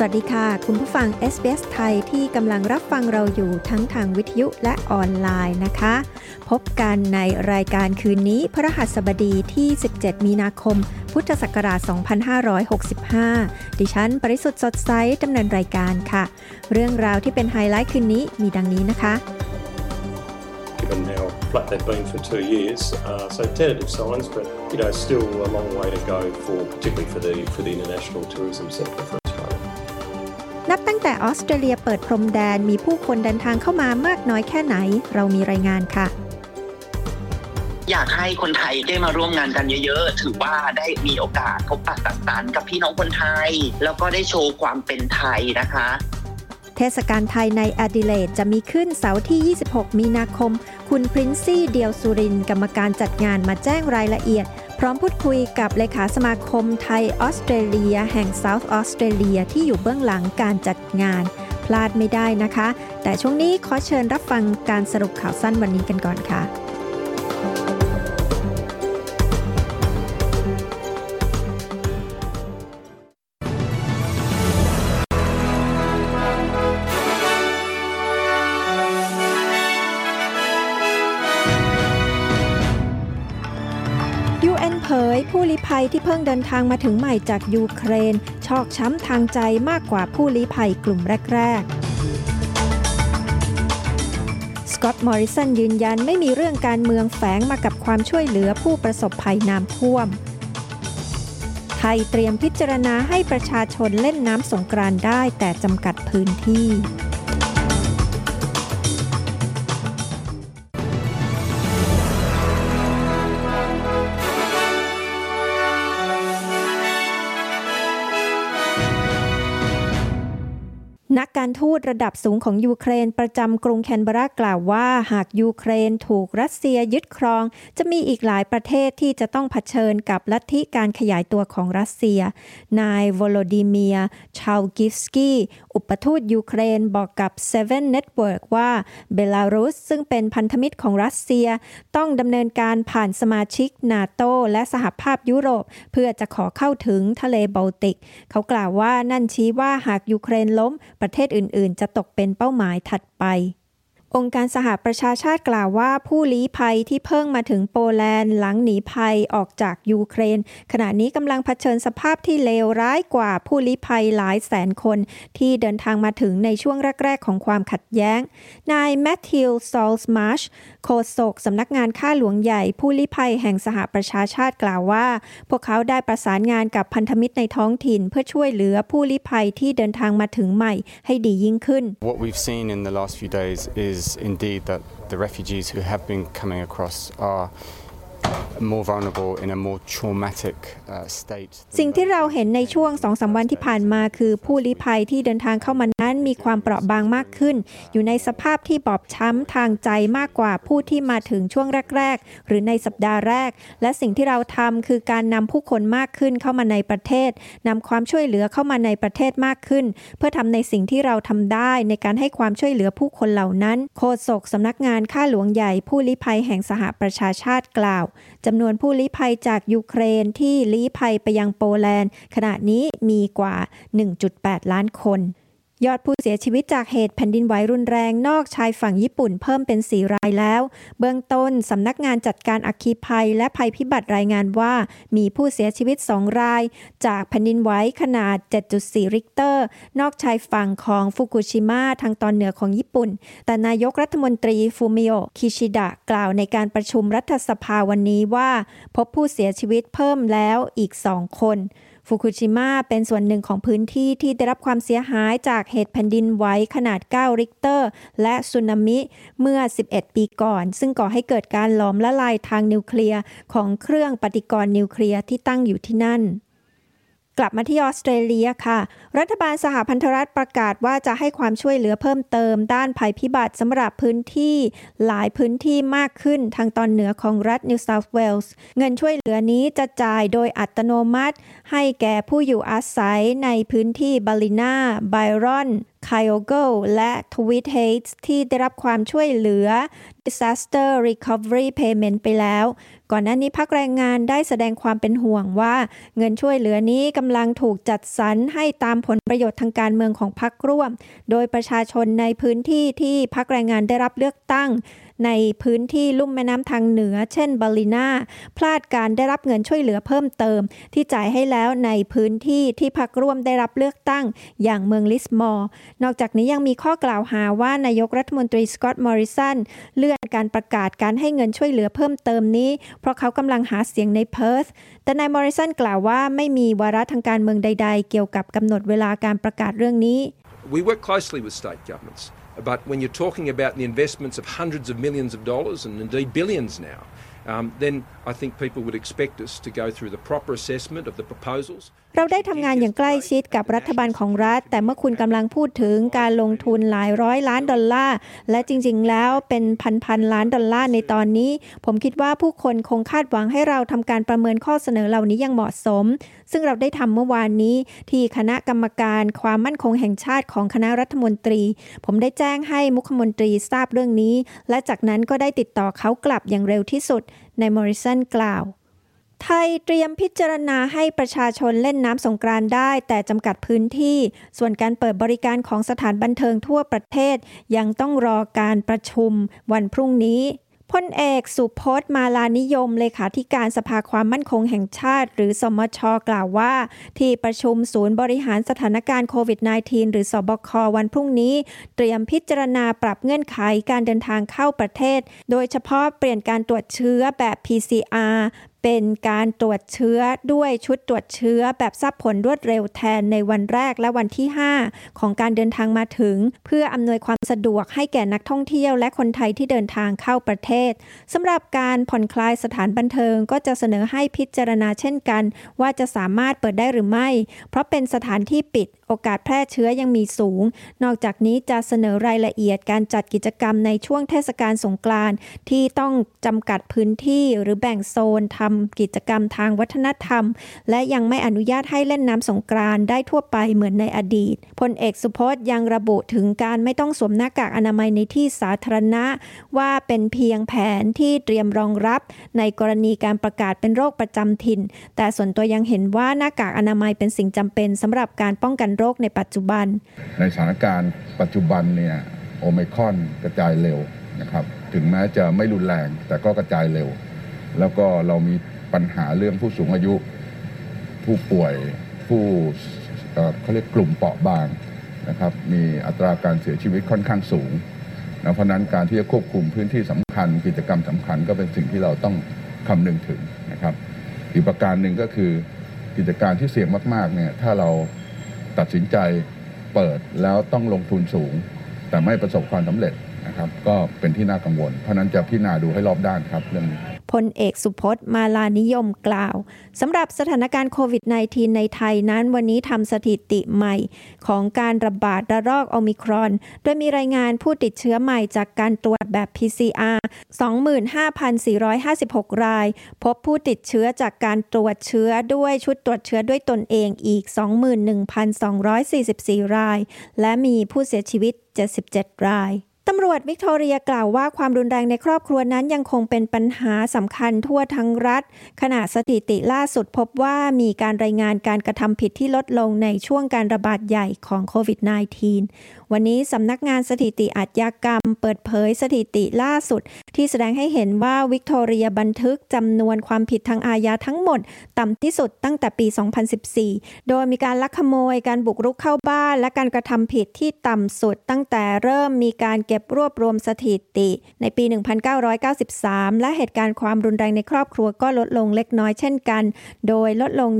สวัสดีค่ะ คุณผู้ฟัง SBS ไทยที่กำลังรับฟังเราอยู่ทั้งทางวิทยุและออนไลน์นะคะ พบกันในรายการคืนนี้พระหัสบดีที่ 17 มีนาคม พุทธศักราช 2565 ดิฉัน ปริสุทธ์สดใสดำเนินรายการค่ะ เรื่องราวที่เป็นไฮไลท์คืนนี้มีดังนี้นะคะ given how flat they've been for two years. Uh, so tentative signs, but you know, still a long way to go for particularly for the for the international tourism sector for งแต่ออสเตรเลียเปิดพรมแดนมีผู้คนเดินทางเข้ามามากน้อยแค่ไหน เรามีรายงานค่ะอยากให้คนไทยได้มาร่วมงานกันเยอะๆ ถือว่าได้มีโอกาสพบปะสังสรรค์กับพี่น้องคนไทย แล้วก็ได้โชว์ความเป็นไทยนะคะ เทศกาลไทยในแอดิเลดจะมีขึ้นเสาร์ที่ 26 มีนาคม คุณพรินซี่เดียวสุรินทร์กรรมการจัดงานมาแจ้งรายละเอียด พร้อมพูดคุยกับเลขาสมาคมไทยออสเตรเลีย แห่งเซาท์ออสเตรเลียที่อยู่เบื้องหลังการจัดงาน พลาดไม่ได้นะคะ แต่ช่วงนี้ขอเชิญรับฟังการสรุปข่าวสั้นวันนี้กันก่อนค่ะ ยที่เพิ่งเดินทางมาถึงใหม่จากยูเครน ชอกช้ำทางใจมากกว่าผู้ลี้ภัยกลุ่มแรก ๆ สกอตต์มอริสันยืนยันไม่มีเรื่องการเมืองแฝงมากับความช่วยเหลือผู้ประสบภัยน้ำท่วม ไทยเตรียมพิจารณาให้ประชาชนเล่นน้ำสงกรานได้แต่จำกัดพื้นที่ นักการทูตระดับสูงของยูเครนประจำกรุงแคนเบรากล่าวว่า หากยูเครนถูกรัสเซียยึดครอง จะมีอีกหลายประเทศที่จะต้องเผชิญกับลัทธิการขยายตัวของรัสเซีย นายวโลดิเมียชาวกิฟสกี้ อุปทูตยูเครนบอกกับ Seven Network ว่าเบลารุสซึ่งเป็นพันธมิตรของรัสเซีย ต้องดำเนินการผ่านสมาชิกนาโตและสหภาพยุโรป เพื่อจะขอเข้าถึงทะเลบอลติก เขากล่าวว่านั่นชี้ว่าหากยูเครนล้มประเทศอื่น ๆ จะตกเป็นเป้าหมายถัดไป องค์การสหประชาชาติกล่าวว่าผู้ลี้ภัยที่เพิ่งมาถึงโปแลนด์หลังหนีภัยออกจากยูเครน ขณะนี้กำลังเผชิญสภาพที่เลวร้ายกว่าผู้ลี้ภัยหลายแสนคน ที่เดินทางมาถึงในช่วงแรก ๆ ของความขัดแย้ง นายแมทธิวซอลส์มาร์ช โฆษกสำนักงานข้าหลวงใหญ่ผู้ลี้ภัยแห่งสหประชาชาติกล่าวว่า พวกเขาได้ประสานงานกับพันธมิตรในท้องถิ่น เพื่อช่วยเหลือผู้ลี้ภัยที่เดินทางมาถึงใหม่ให้ดียิ่งขึ้น What we've seen in the last few days is indeed that the refugees who have been coming across are more vulnerable in a more traumatic uh, state. than สิ่งที่ those เรา who เห็นใน came ช่วง in สองสามวันที่ผ่านมาคือผู้ลี้ภัยที่เดินทางเข้ามานั้นมีความเปราะบางมากขึ้น อยู่ในสภาพที่บอบช้ำทางใจมากกว่าผู้ที่มาถึงช่วงแรก ๆ หรือในสัปดาห์แรก และสิ่งที่เราทำคือการนำผู้คนมากขึ้นเข้ามาในประเทศนำความช่วยเหลือเข้ามาในประเทศมากขึ้น เพื่อทำในสิ่งที่เราทำได้ในการให้ความช่วยเหลือผู้คนเหล่านั้น โฆษกสำนักงานข้าหลวงใหญ่ผู้ลี้ภัยแห่งสหประชาชาติกล่าวจำนวนผู้ลี้ภัยจากยูเครนที่ลี้ภัยไปยังโปแลนด์ ขณะนี้มีกว่า 1.8 ล้านคน ยอดผู้เสียชีวิตจากเหตุแผ่นดินไหวรุนแรงนอกชายฝั่งญี่ปุ่นเพิ่มเป็น 4 รายแล้ว เบื้องต้นสำนักงานจัดการอัคคีภัยและภัยพิบัติรายงานว่า มีผู้เสียชีวิต 2 ราย จากแผ่นดินไหวขนาด 7.4 ริกเตอร์ นอกชายฝั่งของฟุกุชิมะทางตอนเหนือของญี่ปุ่น แต่นายกรัฐมนตรีฟูมิโอคิชิดะกล่าวในการประชุมรัฐสภาวันนี้ว่า พบผู้เสียชีวิตเพิ่มแล้วอีก 2 คน ฟุกุชิมะเป็นส่วนหนึ่งของพื้นที่ที่ได้รับความเสียหายจากเหตุแผ่นดินไหวขนาด 9 ริกเตอร์ และสึนามิเมื่อ 11 ปีก่อน ซึ่งก่อให้เกิดการหลอมละลายทางนิวเคลียร์ของเครื่องปฏิกรณ์นิวเคลียร์ที่ตั้งอยู่ที่นั่น กลับมาที่ออสเตรเลียค่ะ รัฐบาลสหพันธรัฐประกาศว่าจะให้ความช่วยเหลือเพิ่มเติม ด้านภัยพิบัติสำหรับพื้นที่หลายพื้นที่มากขึ้นทางตอนเหนือของรัฐนิวเซาท์เวลส์เงินช่วยเหลือนี้จะจ่ายโดยอัตโนมัติ ให้แก่ผู้อยู่อาศัยในพื้นที่บาลินาไบรอนไคโอเกลและทวิตเฮดส์ที่ได้รับความช่วยเหลือ Disaster Recovery Payment ไปแล้ว ก่อนหน้านี้พักแรงงานได้แสดงความเป็นห่วงว่า เงินช่วยเหลือนี้กำลังถูกจัดสรรให้ตามผลประโยชน์ทางการเมืองของพรรคร่วม โดยประชาชนในพื้นที่ที่พักแรงงานได้รับเลือกตั้ง ในพื้นที่ลุ่มแม่น้ำทางเหนือ เช่นบาลินาพลาดการได้รับเงินช่วยเหลือเพิ่มเติม ที่จ่ายให้แล้วในพื้นที่ที่พรรคร่วมได้รับเลือกตั้ง อย่างเมืองลิสมอร์นอกจากนี้ยังมีข้อกล่าวหาว่านายกรัฐมนตรีสกอตต์มอริสันเลื่อนการประกาศการให้เงินช่วยเหลือเพิ่มเติมนี้ เพราะเขากำลังหาเสียงในเพิร์ธแต่นายมอริสันกล่าวว่าไม่มีวาระทางการเมืองใด ๆ เกี่ยวกับกำหนดเวลาการประกาศเรื่องนี้ We work closely with state governments. But when you're talking about the investments of hundreds of millions of dollars and indeed billions now, um, then I think people would expect us to go through the proper assessment of the proposals. เราได้ทำงานอย่างใกล้ชิดกับรัฐบาลของรัฐ แต่เมื่อคุณกำลังพูดถึงการลงทุนหลายร้อยล้านดอลลาร์ และจริงๆ แล้วเป็นพันพันล้านดอลลาร์ในตอนนี้ ผมคิดว่าผู้คนคงคาดหวังให้เราทำการประเมินข้อเสนอเหล่านี้อย่างเหมาะสม ซึ่งเราได้ทำเมื่อวานนี้ ที่คณะกรรมการความมั่นคงแห่งชาติของคณะรัฐมนตรี ผมได้แจ้งให้มุขมนตรีทราบเรื่องนี้ และจากนั้นก็ได้ติดต่อเขากลับอย่างเร็วที่สุดในมอริสันกล่าว ไทยเตรียมพิจารณาให้ประชาชนเล่นน้ำสงกรานได้ แต่จำกัดพื้นที่ ส่วนการเปิดบริการของสถานบันเทิงทั่วประเทศ ยังต้องรอการประชุมวันพรุ่งนี้พลเอกสุพจน์มาลานิยมเลขาธิการสภาความมั่นคงแห่งชาติ หรือสมชกล่าวว่า ที่ประชุมศูนย์บริหารสถานการณ์โควิด -19 หรือสอบควันพรุ่งนี้ เตรียมพิจารณาปรับเงื่อนไขการเดินทางเข้าประเทศ โดยเฉพาะเปลี่ยนการตรวจเชื้อแบบ PCR เป็นการตรวจเชื้อด้วยชุดตรวจเชื้อแบบทราบผลรวดเร็วแทนในวันแรกและวันที่ 5 ของการเดินทางมาถึง เพื่ออำนวยความสะดวกให้แก่นักท่องเที่ยวและคนไทยที่เดินทางเข้าประเทศสำหรับการผ่อนคลายสถานบันเทิงก็จะเสนอให้พิจารณาเช่นกัน ว่าจะสามารถเปิดได้หรือไม่ เพราะเป็นสถานที่ปิด โอกาสแพร่เชื้อยังมีสูง นอกจากนี้จะเสนอรายละเอียดการจัดกิจกรรมในช่วงเทศกาลสงกรานต์ที่ต้องจำกัดพื้นที่หรือแบ่งโซนทำกิจกรรมทางวัฒนธรรม และยังไม่อนุญาตให้เล่นน้ำสงกรานต์ได้ทั่วไปเหมือนในอดีตพลเอกสุพจน์ยังระบุถึงการไม่ต้องสวมหน้ากากอนามัยในที่สาธารณะ ว่าเป็นเพียงแผนที่เตรียมรองรับ ในกรณีการประกาศเป็นโรคประจำถิ่น แต่ส่วนตัวยังเห็นว่าหน้ากากอนามัยเป็นสิ่งจำเป็นสำหรับการป้องกันโรคในปัจจุบัน ในสถานการณ์ปัจจุบันเนี่ยโอมคอนกระจายเร็วนะครับถึงแม้จะไม่รุนแรงแต่ก็กระจายเร็ว แล้วก็เรามีปัญหาเรื่องผู้สูงอายุ ผู้ป่วยผู้เขาเรียกกลุ่มเปราะบางนะครับมีอัตราการเสียชีวิตค่อนข้างสูงนะเพราะนั้นการที่จะควบคุมพื้นที่สำคัญ กิจกรรมสำคัญก็เป็นสิ่งที่เราต้องคำนึงถึงนะครับ อีกประการหนึ่งก็คือกิจการที่เสี่ยงมากๆเนี่ยถ้าเรา ตัดสินใจเปิดแล้วต้องลงทุนสูง แต่ไม่ประสบความสำเร็จนะครับ ก็เป็นที่น่ากังวล เพราะนั้นจะพิจารณาดูให้รอบด้านครับเรื่องนี้ พลเอกสุพจน์มาลานิยมกล่าวสำหรับสถานการณ์โควิด -19 ในไทยนั้นวันนี้ทำสถิติใหม่ของการระบาดระลอกโอมิครอน โดยมีรายงานผู้ติดเชื้อใหม่จากการตรวจแบบ PCR 25,456 ราย พบผู้ติดเชื้อจากการตรวจเชื้อด้วยชุดตรวจเชื้อด้วยตนเองอีก 21,244 ราย และมีผู้เสียชีวิต 77 ราย ตำรวจวิกตอเรียกล่าวว่าความรุนแรงในครอบครัวนั้นยังคงเป็นปัญหาสำคัญทั่วทั้งรัฐ ขณะสถิติล่าสุดพบว่ามีการรายงานการกระทำผิดที่ลดลงในช่วงการระบาดใหญ่ของโควิด -19 วันนี้สำนักงานสถิติอาชญากรรม เปิดเผยสถิติล่าสุด ที่แสดงให้เห็นว่าวิกตอเรียบันทึกจำนวนความผิดทางอาญาทั้งหมด ต่ำที่สุดตั้งแต่ปี 2014 โดยมีการลักขโมยการบุกรุกเข้าบ้าน และการกระทำผิดที่ต่ำสุด ตั้งแต่เริ่มมีการเก็บรวบรวมสถิติ ในปี 1993 และเหตุการณ์ความรุนแรงในครอบครัวก็ลดลงเล็กน้อยเช่นกัน โดยลดลง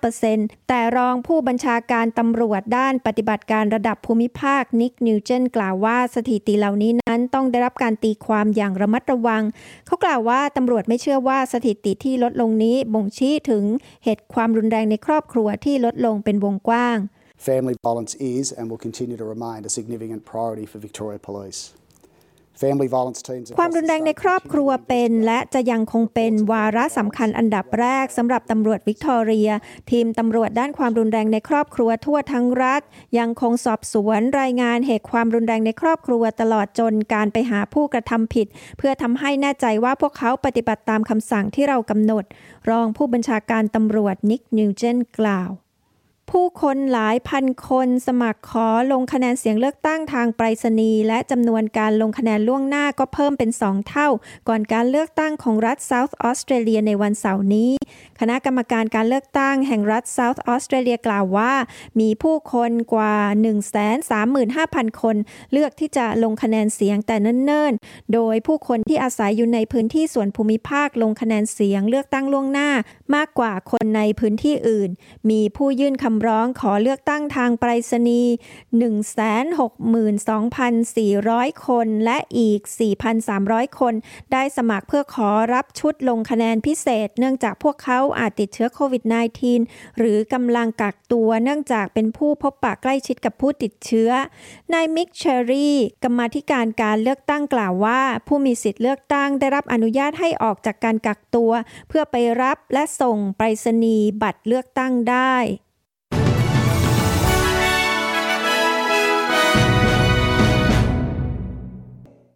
1.5%แต่รองผู้บัญชาการตำรวจด้านปฏิบัติการระดับภูมิภาคนิกนิวเจนกล่าวว่าสถิติเหล่านี้นั้นต้องได้รับการตีความอย่างระมัดระวัง เขากล่าวว่าตำรวจไม่เชื่อว่าสถิติที่ลดลงนี้บ่งชี้ถึงเหตุความรุนแรงในครอบครัวที่ลดลงเป็นวงกว้าง Family violence is and will continue to remain a significant priority for Victoria Police. ความรุนแรงในครอบครัวเป็น และจะยังคงเป็นวาระสำคัญอันดับแรกสำหรับตำรวจวิกตอเรีย ทีมตำรวจด้านความรุนแรงในครอบครัวทั่วทั้งรัฐ ยังคงสอบสวนรายงานเหตุความรุนแรงในครอบครัวตลอดจนการไปหาผู้กระทำผิด เพื่อทำให้แน่ใจว่าพวกเขาปฏิบัติตามคำสั่งที่เรากำหนด รองผู้บัญชาการตำรวจนิกนิวเจนกล่าว ผู้คนหลายพันคนสมัครขอลงคะแนนเสียงเลือกตั้งทางไปรษณีย์และจำนวนการลงคะแนนล่วงหน้าก็เพิ่มเป็นสองเท่า ก่อนการเลือกตั้งของรัฐเซาท์ออสเตรเลียในวันเสาร์นี้ คณะกรรมการการเลือกตั้งแห่งรัฐเซาท์ออสเตรเลียกล่าวว่า มีผู้คนกว่า 135,000 คน เลือกที่จะลงคะแนนเสียงแต่เนิ่นๆ โดยผู้คนที่อาศัยอยู่ในพื้นที่ส่วนภูมิภาคลงคะแนนเสียงเลือกตั้งล่วงหน้า มากกว่าคนในพื้นที่อื่น มีผู้ยื่นคำร้องขอเลือกตั้งทางไปรษณีย์ 162,400 คนและอีก 4,300 คน ได้สมัครเพื่อขอรับชุดลงคะแนนพิเศษ เนื่องจากพวกเขาอาจติดเชื้อโควิด -19 หรือกำลังกักตัวเนื่องจากเป็นผู้พบปะใกล้ชิดกับผู้ติดเชื้อ นายมิกเชอรี่กรรมธิการการเลือกตั้งกล่าวว่า ผู้มีสิทธิ์เลือกตั้งได้รับอนุญาตให้ออกจากการกักตัว เพื่อไปรับและส่งไปรษณีย์บัตรเลือกตั้งได้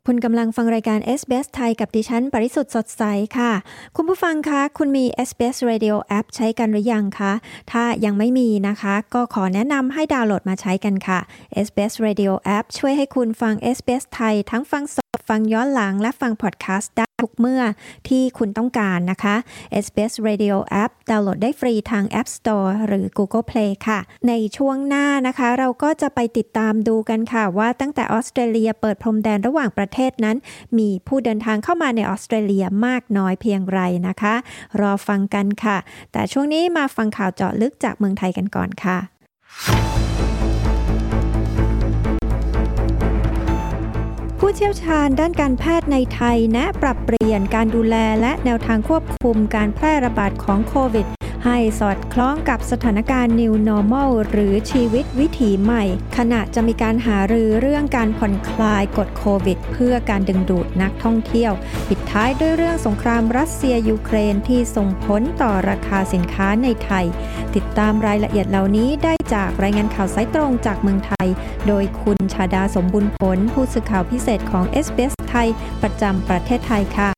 คุณกำลังฟังรายการ SBS ไทยกับดิฉัน ปริสุทธ์สดใสค่ะ คุณผู้ฟังคะ คุณมี SBS Radio App ใช้กันหรือยังคะ ถ้ายังไม่มีนะคะ ก็ขอแนะนำให้ดาวน์โหลดมาใช้กันค่ะ SBS Radio App ช่วยให้คุณฟัง SBS ไทยทั้งฟังสดฟังย้อนหลังและฟังพอดแคสต์ได้ทุกเมื่อที่คุณต้องการนะคะ SBS Radio App ดาวน์โหลดได้ฟรีทาง App Store หรือ Google Play ค่ะ ในช่วงหน้านะคะ เราก็จะไปติดตามดูกันค่ะว่าตั้งแต่ออสเตรเลียเปิดพรมแดนระหว่างประเทศนั้น มีผู้เดินทางเข้ามาในออสเตรเลียมากน้อยเพียงไรนะคะ รอฟังกันค่ะ แต่ช่วงนี้มาฟังข่าวเจาะลึกจากเมืองไทยกันก่อนค่ะผู้เชี่ยวชาญด้านการแพทย์ในไทยแนะปรับเปลี่ยนการดูแลและแนวทางควบคุมการแพร่ระบาดของโควิด ให้สอดคล้องกับสถานการณ์ New Normal หรือชีวิตวิถีใหม่ ขณะจะมีการหารือเรื่องการผ่อนคลายกฎโควิด เพื่อการดึงดูดนักท่องเที่ยว ปิดท้ายด้วยเรื่องสงครามรัสเซียยูเครนที่ส่งผลต่อราคาสินค้าในไทย ติดตามรายละเอียดเหล่านี้ได้จากรายงานข่าวสายตรงจากเมืองไทย โดยคุณชาดาสมบุญผล ผู้สื่อข่าวพิเศษของ s อ s ไทย ประจำประเทศไทยค่ะ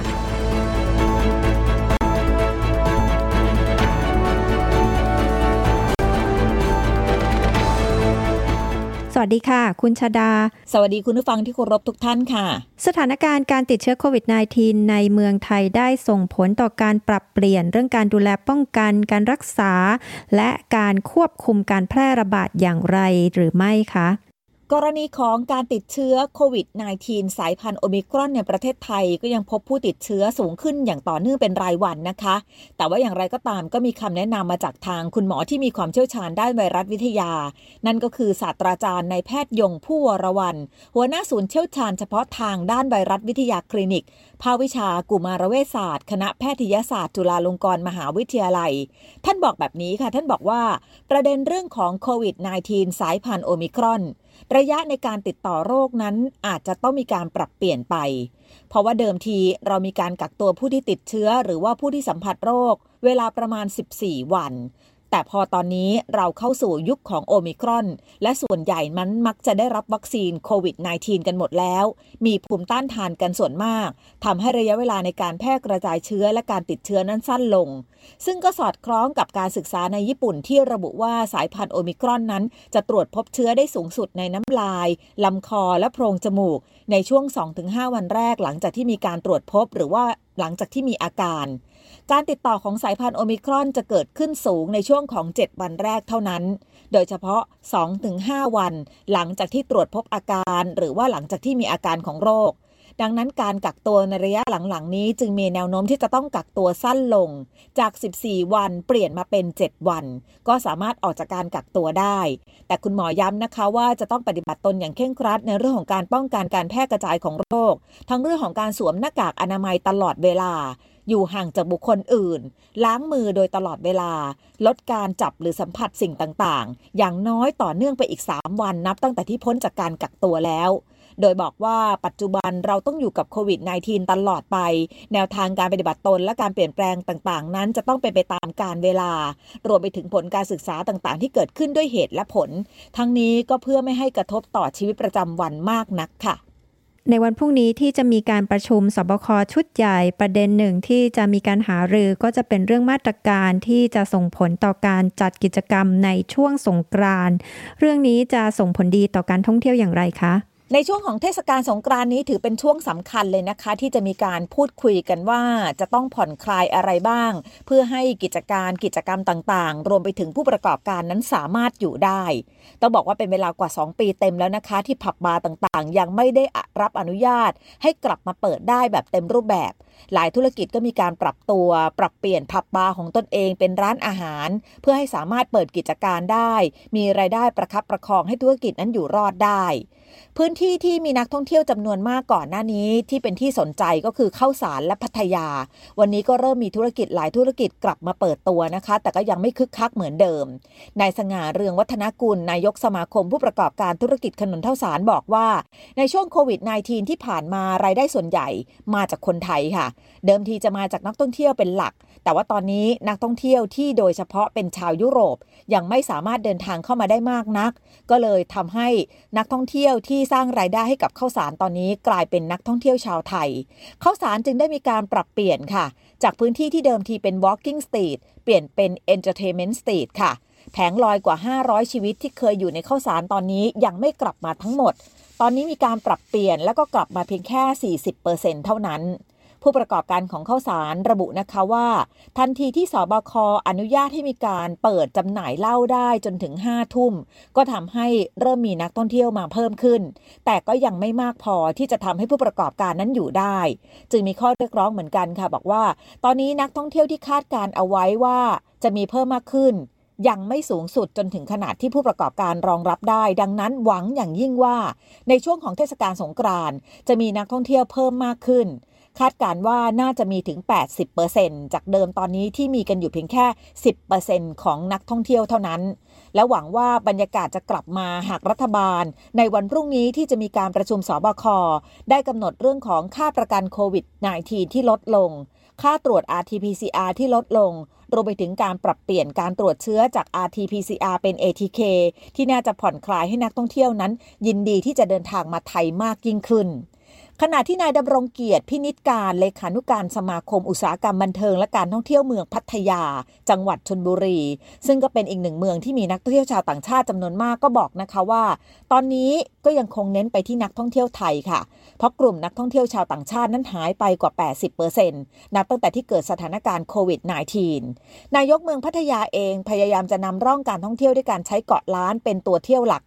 วัสดีค่ะ คุณชาดา สวัสดีคุณผู้ฟังที่เคารพทุกท่านค่ะ สถานการณ์การติดเชื้อโควิด -19 ในเมืองไทยได้ส่งผลต่อการปรับเปลี่ยนเรื่องการดูแลป้องกัน การรักษา และการควบคุมการแพร่ระบาดอย่างไรหรือไม่คะ กรณีของการติดเชื้อโควิด -19 สายพันธุ์โอมิครอนในประเทศไทยก็ยังพบผู้ติดเชื้อสูงขึ้นอย่างต่อเนื่องเป็นรายวันนะคะ แต่ว่าอย่างไรก็ตามก็มีคำแนะนำมาจากทางคุณหมอที่มีความเชี่ยวชาญด้านไวรัสวิทยา นั่นก็คือศาสตราจารย์ในแพทย์ยงผู้วรวัน หัวหน้าศูนย์เชี่ยวชาญเฉพาะทางด้านไวรัสวิทยาคลินิก ภาควิชากุมารเวชศาสตร์ คณะแพทยศาสตร์ จุฬาลงกรณ์มหาวิทยาลัย ท่านบอกแบบนี้ค่ะ ท่านบอกว่า ประเด็นเรื่องของโควิด -19 สายพันธุ์โอมิครอน ระยะในการติดต่อโรคนั้นอาจจะต้องมีการปรับเปลี่ยนไป เพราะว่าเดิมทีเรามีการกักตัวผู้ที่ติดเชื้อ หรือว่าผู้ที่สัมผัสโรค เวลาประมาณ 14 วัน แต่พอตอนนี้เราเข้าสู่ยุคของโอมิครอน และส่วนใหญ่มันมักจะได้รับวัคซีนโควิด -19 กันหมดแล้ว มีภูมิต้านทานกันส่วนมากทำให้ระยะเวลาในการแพร่กระจายเชื้อและการติดเชื้อนั้นสั้นลง ซึ่งก็สอดคล้องกับการศึกษาในญี่ปุ่นที่ระบุว่าสายพันธุ์โอมิครอนนั้น จะตรวจพบเชื้อได้สูงสุดในน้ำลายลำคอและโพรงจมูก ในช่วง 2-5 วันแรกหลังจากที่มีการตรวจพบหรือว่าหลังจากที่มีอาการ การติดต่อของสายพันธุ์โอมิครอนจะเกิดขึ้นสูงในช่วงของ 7 วันแรกเท่านั้น โดยเฉพาะ 2-5 วัน หลังจากที่ตรวจพบอาการ หรือว่าหลังจากที่มีอาการของโรค ดังนั้นการกักตัวในระยะหลังๆ นี้จึงมีแนวโน้มที่จะต้องกักตัวสั้นลง จาก 14 วันเปลี่ยนมาเป็น 7 วัน ก็สามารถออกจากการกักตัวได้ แต่คุณหมอย้ำนะคะว่าจะต้องปฏิบัติตนอย่างเคร่งครัดในเรื่องของการป้องกันการแพร่กระจายของโรค ทั้งเรื่องของการสวมหน้ากากอนามัยตลอดเวลา อยู่ห่างจากบุคคลอื่น ล้างมือโดยตลอดเวลา ลดการจับหรือสัมผัสสิ่งต่างๆ อย่างน้อยต่อเนื่องไปอีก 3 วันนับตั้งแต่ที่พ้นจากการกักตัวแล้วโดยบอกว่าปัจจุบันเราต้องอยู่กับโควิด -19 ตลอดไป แนวทางการปฏิบัติตนและการเปลี่ยนแปลงต่างๆ นั้นจะต้องเป็นไปตามการเวลา รวมไปถึงผลการศึกษาต่างๆ ที่เกิดขึ้นด้วยเหตุและผล ทั้งนี้ก็เพื่อไม่ให้กระทบต่อชีวิตประจำวันมากนักค่ะ ในวันพรุ่งนี้ที่จะมีการประชุมสบคชุดใหญ่ประเด็นหนึ่งที่จะมีการหารือก็จะเป็นเรื่องมาตรการที่จะส่งผลต่อการจัดกิจกรรมในช่วงสงกรานต์เรื่องนี้จะส่งผลดีต่อการท่องเที่ยวอย่างไรคะ ในช่วงของเทศกาลสงกรานต์นี้ถือเป็นช่วงสำคัญเลยนะคะ ที่จะมีการพูดคุยกันว่าจะต้องผ่อนคลายอะไรบ้าง เพื่อให้กิจการกิจกรรมต่างๆ รวมไปถึงผู้ประกอบการนั้นสามารถอยู่ได้ ต้องบอกว่าเป็นเวลากว่า 2 ปีเต็มแล้วนะคะ ที่ผับบาร์ต่างๆ ยังไม่ได้รับอนุญาต ให้กลับมาเปิดได้แบบเต็มรูปแบบ หลายธุรกิจก็มีการปรับตัว ปรับเปลี่ยนผับบาร์ของตนเองเป็นร้านอาหาร เพื่อให้สามารถเปิดกิจการได้ มีรายได้ประคับประคองให้ธุรกิจนั้นอยู่รอดได้ พื้นที่ที่มีนักท่องเที่ยวจำนวนมากก่อนหน้านี้ที่เป็นที่สนใจก็คือเข้าสารและพัทยา วันนี้ก็เริ่มมีธุรกิจหลายธุรกิจกลับมาเปิดตัวนะคะ แต่ก็ยังไม่คึกคักเหมือนเดิมนายสง่าเรืองวัฒนกุลนายกสมาคมผู้ประกอบการธุรกิจขนนเท่าสารบอกว่า ในช่วงโควิด -19 ที่ผ่านมารายได้ส่วนใหญ่มาจากคนไทยค่ะเดิมทีจะมาจากนักท่องเที่ยวเป็นหลัก แต่ว่าตอนนี้นักท่องเที่ยวที่โดยเฉพาะเป็นชาวยุโรป ยังไม่สามารถเดินทางเข้ามาได้มากนัก ก็เลยทำให้นักท่องเที่ยวที่สร้างรายได้ให้กับข้าวสารตอนนี้กลายเป็นนักท่องเที่ยวชาวไทยข้าวสารจึงได้มีการปรับเปลี่ยนค่ะ จากพื้นที่ที่เดิมทีเป็น walking street เปลี่ยนเป็น entertainment street ค่ะแผงลอยกว่า 500 ชีวิตที่เคยอยู่ในข้าวสารตอนนี้ยังไม่กลับมาทั้งหมด ตอนนี้มีการปรับเปลี่ยนแล้วก็กลับมาเพียงแค่ 40%เท่านั้น ผู้ประกอบการของข้าวสารระบุนะคะว่า ทันทีที่สบคอนุญาตให้มีการเปิดจำหน่ายเหล้าได้จนถึง5ทุ่ม ก็ทำให้เริ่มมีนักท่องเที่ยวมาเพิ่มขึ้น แต่ก็ยังไม่มากพอที่จะทำให้ผู้ประกอบการนั้นอยู่ได้ จึงมีข้อเรียกร้องเหมือนกันค่ะบอกว่า ตอนนี้นักท่องเที่ยวที่คาดการเอาไว้ว่าจะมีเพิ่มมากขึ้นยังไม่สูงสุดจนถึงขนาดที่ผู้ประกอบการรองรับได้ ดังนั้นหวังอย่างยิ่งว่า ในช่วงของเทศกาลสงกรานต์จะมีนักท่องเที่ยวเพิ่มมากขึ้น คาดการว่าน่าจะมีถึง 80%จากเดิมตอนนี้ที่มีกันอยู่เพียงแค่ 10%ของนักท่องเที่ยวเท่านั้น และหวังว่าบรรยากาศจะกลับมาหากรัฐบาล ในวันพรุ่งนี้ที่จะมีการประชุมสบค ได้กำหนดเรื่องของค่าประกันโควิด -19 ที่ลดลง ค่าตรวจ RT-PCR ที่ลดลงรวมไปถึงการปรับเปลี่ยนการตรวจเชื้อจาก RT-PCR เป็น ATK ที่น่าจะผ่อนคลายให้นักท่องเที่ยวนั้น ยินดีที่จะเดินทางมาไทยมากยิ่งขึ้น ขณะที่นายดำรงเกียรติพินิจการเลขานุการสมาคมอุตสาหกรรมบันเทิงและการท่องเที่ยวเมืองพัทยา จังหวัดชนบุรี ซึ่งก็เป็นอีกหนึ่งเมืองที่มีนักท่องเที่ยวชาวต่างชาติจำนวนมากก็บอกนะคะว่า ตอนนี้ก็ยังคงเน้นไปที่นักท่องเที่ยวไทยค่ะ เพราะกลุ่มนักท่องเที่ยวชาวต่างชาตินั้นหายไปกว่า 80%นับตั้งแต่ที่เกิดสถานการณ์โควิด -19 นายกเมืองพัทยาเองพยายามจะนำร่องการท่องเที่ยวด้วยการใช้เกาะล้านเป็นตัวเที่ยวหลัก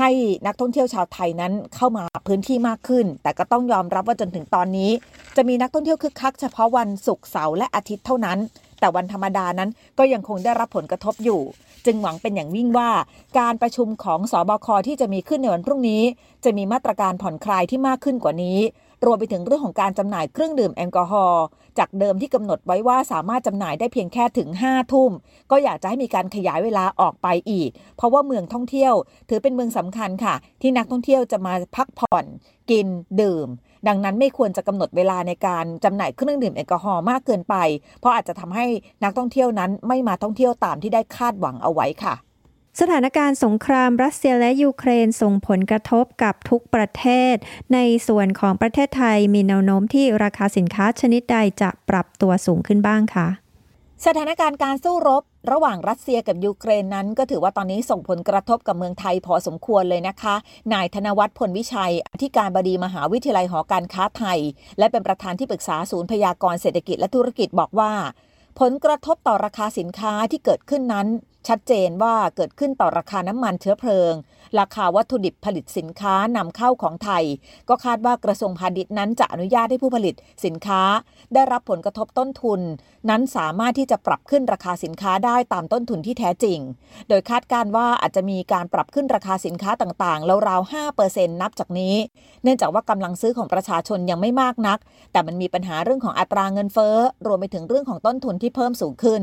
ให้นักท่องเที่ยวชาวไทยนั้นเข้ามาพื้นที่มากขึ้น แต่ก็ต้องยอมรับว่าจนถึงตอนนี้ จะมีนักท่องเที่ยวคึกคักเฉพาะวันศุกร์เสาร์และอาทิตย์เท่านั้น แต่วันธรรมดานั้นก็ยังคงได้รับผลกระทบอยู่ จึงหวังเป็นอย่างยิ่งว่า การประชุมของสอบคที่จะมีขึ้นในวันพรุ่งนี้ จะมีมาตรการผ่อนคลายที่มากขึ้นกว่านี้ รวมไปถึงเรื่องของการจำหน่ายเครื่องดื่มแอลกอฮอล์ จากเดิมที่กำหนดไว้ว่าสามารถจำหน่ายได้เพียงแค่ถึง 5 ทุ่ม ก็อยากจะให้มีการขยายเวลาออกไปอีก เพราะว่าเมืองท่องเที่ยว ถือเป็นเมืองสำคัญค่ะ ที่นักท่องเที่ยวจะมาพักผ่อน กิน ดื่ม ดังนั้นไม่ควรจะกำหนดเวลาในการจำหน่ายเครื่องดื่มแอลกอฮอล์มากเกินไป เพราะอาจจะทำให้นักท่องเที่ยวนั้นไม่มาท่องเที่ยวตามที่ได้คาดหวังเอาไว้ค่ะ สถานการณ์สงครามรัสเซียและยูเครนส่งผลกระทบกับทุกประเทศ ในส่วนของประเทศไทยมีแนวโน้มที่ราคาสินค้าชนิดใดจะปรับตัวสูงขึ้นบ้างคะสถานการณ์การสู้รบ ระหว่างรัสเซียกับยูเครนนั้น ก็ถือว่าตอนนี้ส่งผลกระทบกับเมืองไทยพอสมควรเลยนะคะ นายธนวัฒน์พลวิชัย อธิการบดีมหาวิทยาลัยหอการค้าไทย และเป็นประธานที่ปรึกษาศูนย์พยากรเศรษฐกิจและธุรกิจบอกว่า ผลกระทบต่อราคาสินค้าที่เกิดขึ้นนั้น ชัดเจนว่าเกิดขึ้นต่อราคาน้ำมันเชื้อเพลิง ราคาวัตถุดิบผลิตสินค้านำเข้าของไทย ก็คาดว่ากระทรวงพาณิชย์นั้นจะอนุญาตให้ผู้ผลิตสินค้า ได้รับผลกระทบต้นทุน นั้นสามารถที่จะปรับขึ้นราคาสินค้าได้ตามต้นทุนที่แท้จริง โดยคาดการว่าอาจจะมีการปรับขึ้นราคาสินค้าต่างๆราวๆ5%นับจากนี้ เนื่องจากว่ากำลังซื้อของประชาชนยังไม่มากนัก แต่มันมีปัญหาเรื่องของอัตราเงินเฟ้อรวมไปถึงเรื่องของต้นทุนที่เพิ่มสูงขึ้น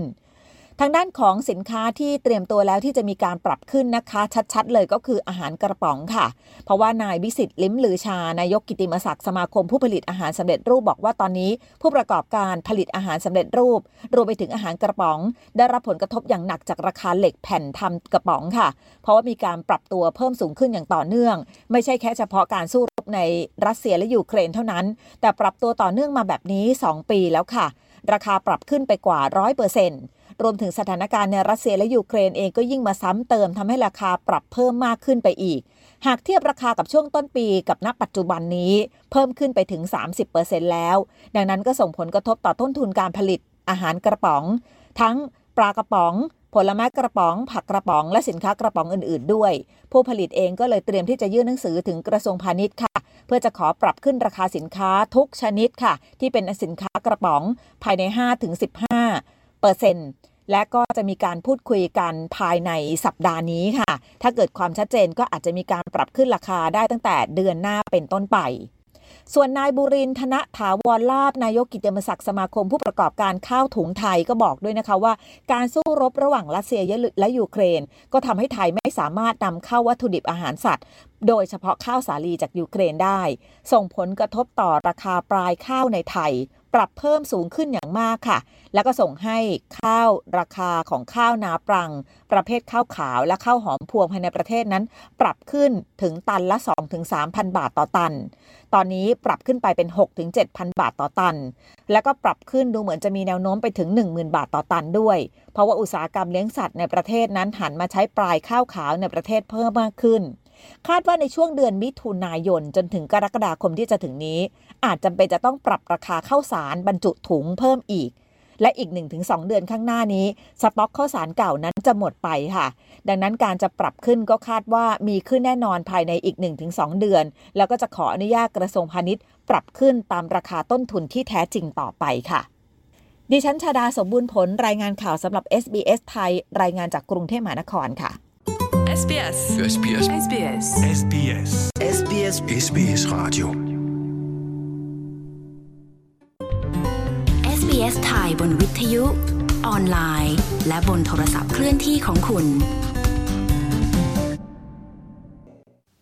ทางด้านของสินค้าที่เตรียมตัวแล้วที่จะมีการปรับขึ้นนะคะ ชัดๆ เลยก็คืออาหารกระป๋องค่ะ เพราะว่านายวิสิตลิ้มลือชานายกกิติมศักดิ์สมาคมผู้ผลิตอาหารสำเร็จรูปบอกว่าตอนนี้ ผู้ประกอบการผลิตอาหารสำเร็จรูป รวมไปถึงอาหารกระป๋อง ได้รับผลกระทบอย่างหนักจากราคาเหล็กแผ่นทำกระป๋องค่ะ เพราะว่ามีการปรับตัวเพิ่มสูงขึ้นอย่างต่อเนื่อง ไม่ใช่แค่เฉพาะการสู้รบในรัสเซียและยูเครนเท่านั้น แต่ปรับตัวต่อเนื่องมาแบบนี้ 2 ปีแล้วค่ะ ราคาปรับขึ้นไปกว่า 100%เปอร์เซ็นต์ รวมถึงสถานการณ์ในรัสเซียและยูเครนเองก็ยิ่งมาซ้ำเติมทำให้ราคาปรับเพิ่มมากขึ้นไปอีก หากเทียบราคากับช่วงต้นปีกับณปัจจุบันนี้ เพิ่มขึ้นไปถึง 30%แล้ว ดังนั้นก็ส่งผลกระทบต่อต้นทุนการผลิตอาหารกระป๋อง ทั้งปลากระป๋องผลไม้กระป๋อง ผักกระป๋อง และสินค้ากระป๋องอื่น ๆ ด้วย ผู้ผลิตเองก็เลยเตรียมที่จะยื่นหนังสือถึงกระทรวงพาณิชย์ค่ะ เพื่อจะขอปรับขึ้นราคาสินค้าทุกชนิดค่ะ ที่เป็นสินค้ากระป๋องภายใน 5-15 เปอร์เซ็นต์และก็จะมีการพูดคุยกันภายในสัปดาห์นี้ค่ะ ถ้าเกิดความชัดเจนก็อาจจะมีการปรับขึ้นราคาได้ตั้งแต่เดือนหน้าเป็นต้นไป ส่วนนายบุรินทนะถาวรลาบนายกกิตติมศักดิ์สมาคมผู้ประกอบการข้าวถุงไทยก็บอกด้วยนะคะว่า การสู้รบระหว่างรัสเซียและยูเครน ก็ทำให้ไทยไม่สามารถนำเข้าวัตถุดิบอาหารสัตว์ โดยเฉพาะข้าวสาลีจากยูเครนได้ ส่งผลกระทบต่อราคาปลายข้าวในไทย ปรับเพิ่มสูงขึ้นอย่างมากค่ะ แล้วก็ส่งให้ข้าวราคาของข้าวนาปรัง ประเภทข้าวขาวและข้าวหอมพวงภายในประเทศนั้น ปรับขึ้นถึงตันละ 2-3,000 บาทต่อตัน ตอนนี้ปรับขึ้นไปเป็น 6-7,000 บาทต่อตัน แล้วก็ปรับขึ้นดูเหมือนจะมีแนวโน้มไปถึง 10,000 บาทต่อตันด้วย เพราะว่าอุตสาหกรรมเลี้ยงสัตว์ในประเทศนั้นหันมาใช้ปลายข้าวขาวในประเทศเพิ่มมากขึ้น คาดว่าในช่วงเดือนมิถุนายนจนถึงกรกฎาคมที่จะถึงนี้ อาจจำเป็นจะต้องปรับราคาข้าวสารบรรจุถุงเพิ่มอีก และอีก 1-2 เดือนข้างหน้านี้ สต็อกข้าวสารเก่านั้นจะหมดไปค่ะ ดังนั้นการจะปรับขึ้นก็คาดว่ามีขึ้นแน่นอนภายในอีก 1-2 เดือน แล้วก็จะขออนุญาตกระทรวงพาณิชย์ ปรับขึ้นตามราคาต้นทุนที่แท้จริงต่อไปค่ะดิฉันชาดาสมบูรณ์ผลรายงานข่าวสำหรับ SBS ไทย รายงานจากกรุงเทพมหานครค่ะ SBS SBS SBS SBS SBS SBS Radio SBS ไทยบนวิทยุ ออนไลน์ และบนโทรศัพท์เคลื่อนที่ของคุณ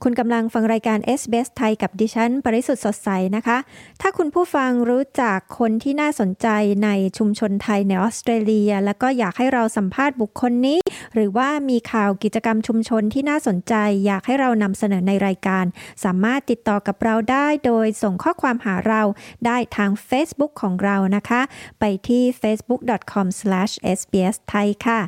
คุณกำลังฟังรายการ SBS ไทยกับดิฉัน ปริสุทธ์สดใสนะคะ ถ้าคุณผู้ฟังรู้จักคนที่น่าสนใจในชุมชนไทยในออสเตรเลีย แล้วก็อยากให้เราสัมภาษณ์บุคคลนี้ หรือว่ามีข่าวกิจกรรมชุมชนที่น่าสนใจ อยากให้เรานำเสนอในรายการ สามารถติดต่อกับเราได้โดยส่งข้อความหาเราได้ทาง Facebook ของเรานะคะ ไปที่ facebook.com/sbs ไทยค่ะ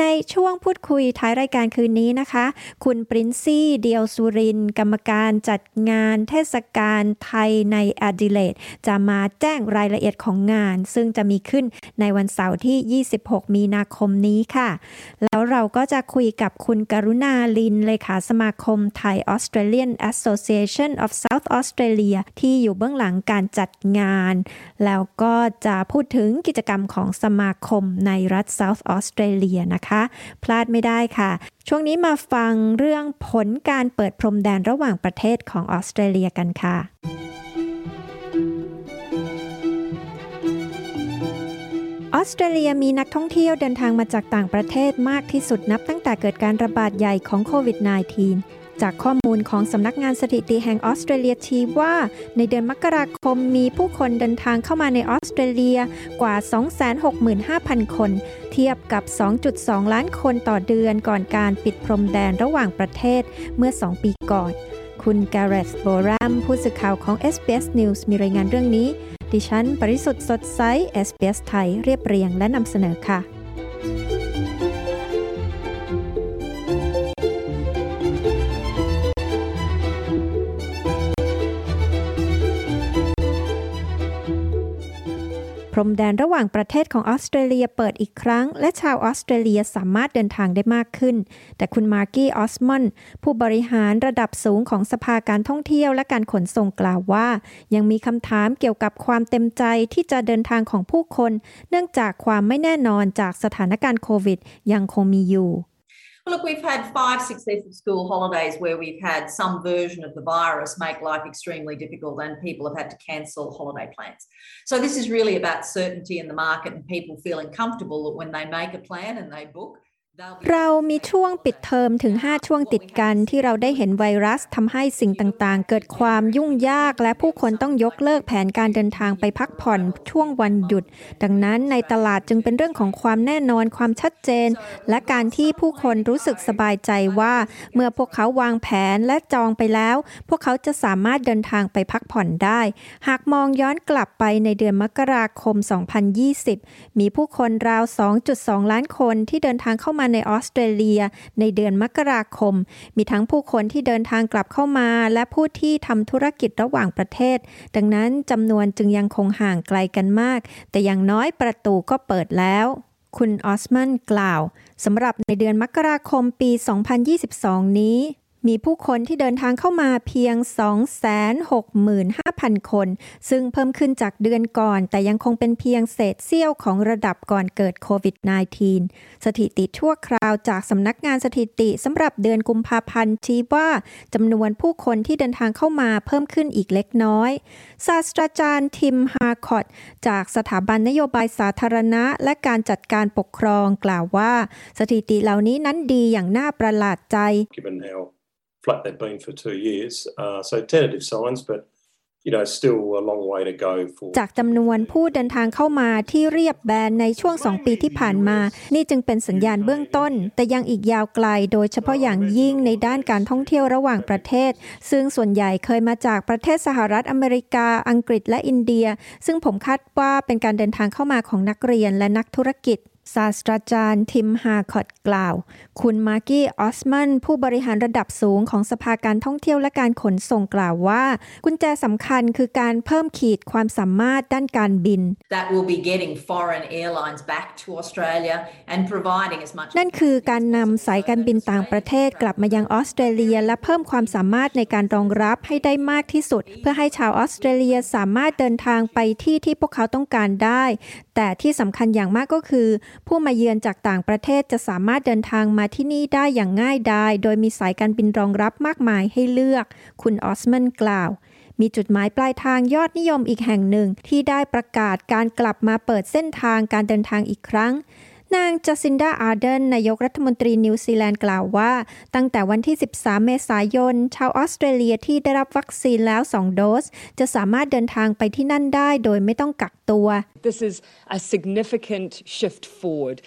ในช่วงพูดคุยท้ายรายการคืนนี้นะคะ คุณปรินซี่เดียวสุรินทร์กรรมการจัดงานเทศกาลไทยในแอดิเลดจะมาแจ้งรายละเอียดของงาน ซึ่งจะมีขึ้นในวันเสาร์ที่ 26 มีนาคมนี้ค่ะ แล้วเราก็จะคุยกับคุณกรุณาลินเลขาสมาคมไทย Australian Association of South Australia ที่อยู่เบื้องหลังการจัดงาน แล้วก็จะพูดถึงกิจกรรมของสมาคมในรัฐ South Australia นะคะ พลาดไม่ได้ค่ะช่วงนี้มาฟังเรื่องผลการเปิดพรมแดนระหว่างประเทศของออสเตรเลียกันค่ะ ออสเตรเลียมีนักท่องเที่ยวเดินทางมาจากต่างประเทศมากที่สุดนับตั้งแต่เกิดการระบาดใหญ่ของโควิด -19 จากข้อมูลของสำนักงานสถิติแห่งออสเตรเลียชี้ว่า ในเดือนมกราคมมีผู้คนเดินทางเข้ามาในออสเตรเลียกว่า 265,000 คน เทียบกับ 2.2 ล้านคนต่อเดือนก่อนการปิดพรมแดนระหว่างประเทศเมื่อ 2 ปีก่อน คุณกาเรสโบรัมผู้สื่อข่าวของ SBS News มีรายงานเรื่องนี้ ดิฉัน ปริสุทธ์สดใส SBS ไทยเรียบเรียงและนำเสนอค่ะ พรมแดนระหว่างประเทศของออสเตรเลียเปิดอีกครั้ง และชาวออสเตรเลียสามารถเดินทางได้มากขึ้น แต่คุณมาร์กี้ออสมอนผู้บริหารระดับสูงของสภาการท่องเที่ยวและการขนส่งกล่าวว่า ยังมีคำถามเกี่ยวกับความเต็มใจที่จะเดินทางของผู้คน เนื่องจากความไม่แน่นอนจากสถานการณ์โควิด ยังคงมีอยู่ Look, we've had five successive school holidays where we've had some version of the virus make life extremely difficult and people have had to cancel holiday plans. So, this is really about certainty in the market and people feeling comfortable that when they make a plan and they book, เรามีช่วงปิดเทอมถึง 5 ช่วงติดกันที่เราได้เห็นไวรัสทำให้สิ่งต่างๆ เกิดความยุ่งยากและผู้คนต้องยกเลิกแผนการเดินทางไปพักผ่อนช่วงวันหยุด ดังนั้นในตลาดจึงเป็นเรื่องของความแน่นอนความชัดเจน และการที่ผู้คนรู้สึกสบายใจว่า เมื่อพวกเขาวางแผนและจองไปแล้ว พวกเขาจะสามารถเดินทางไปพักผ่อนได้ หากมองย้อนกลับไปในเดือนมกราคม 2020 มีผู้คนราว 2.2 ล้านคนที่เดินทางเข้ามามาในออสเตรเลีย ในเดือนมกราคม มีทั้งผู้คนที่เดินทางกลับเข้ามา และผู้ที่ทำธุรกิจระหว่างประเทศ ดังนั้นจำนวนจึงยังคงห่างไกลกันมาก แต่อย่างน้อยประตูก็เปิดแล้วคุณออสมันกล่าว สำหรับในเดือนมกราคมปี 2022 นี้ มีผู้คนที่เดินทางเข้ามาเพียง 265,000 คน ซึ่งเพิ่มขึ้นจากเดือนก่อน แต่ยังคงเป็นเพียงเศษเสี้ยวของระดับก่อนเกิดโควิด -19 สถิติชั่วคราวจากสำนักงานสถิติสำหรับเดือนกุมภาพันธ์ชี้ว่าจำนวนผู้คนที่เดินทางเข้ามาเพิ่มขึ้นอีกเล็กน้อย ศาสตราจารย์ทิมฮาร์คอตจากสถาบันนโยบายสาธารณะ และการจัดการปกครองกล่าวว่า สถิติเหล่านี้นั้นดีอย่างน่าประหลาดใจ flat they've been for two years. Uh, so tentative signs, but you know, still a long way to go for จากจำนวนผู้เดินทางเข้ามาที่เรียบแบนในช่วง 2 ปีที่ผ่านมา นี่จึงเป็นสัญญาณเบื้องต้น แต่ยังอีกยาวไกล โดยเฉพาะอย่างยิ่งในด้านการท่องเที่ยวระหว่างประเทศ ซึ่งส่วนใหญ่เคยมาจากประเทศสหรัฐอเมริกา อังกฤษและอินเดีย ซึ่งผมคาดว่าเป็นการเดินทางเข้ามาของนักเรียนและนักธุรกิจ ศาสตราจารย์ทิมฮาคอตกล่าว คุณมาร์กี้ออสมัน ผู้บริหารระดับสูงของสภาการท่องเที่ยวและการขนส่งกล่าวว่า กุญแจสำคัญคือการเพิ่มขีดความสามารถด้านการบิน That will be getting foreign airlines back to Australia and providing as much นั่นคือการนำสายการบินต่างประเทศกลับมายังออสเตรเลีย และเพิ่มความสามารถในการรองรับให้ได้มากที่สุด เพื่อให้ชาวออสเตรเลียสามารถเดินทางไปที่ที่พวกเขาต้องการได้ แต่ที่สำคัญอย่างมากก็คือผู้มาเยือนจากต่างประเทศจะสามารถเดินทางมาที่นี่ได้อย่างง่ายดาย โดยมีสายการบินรองรับมากมายให้เลือก คุณออสมันกล่าว มีจุดหมายปลายทางยอดนิยมอีกแห่งหนึ่ง ที่ได้ประกาศการกลับมาเปิดเส้นทางการเดินทางอีกครั้ง นางจัสินดาอาร์เดนนายกรัฐมนตรีนิวซีแลนด์กล่าวว่า ตั้งแต่วันที่ 13 เมษายน ชาวออสเตรเลียที่ได้รับวัคซีนแล้ว 2 โดส จะสามารถเดินทางไปที่นั่นได้โดยไม่ต้องกักตัว This is a significant shift forward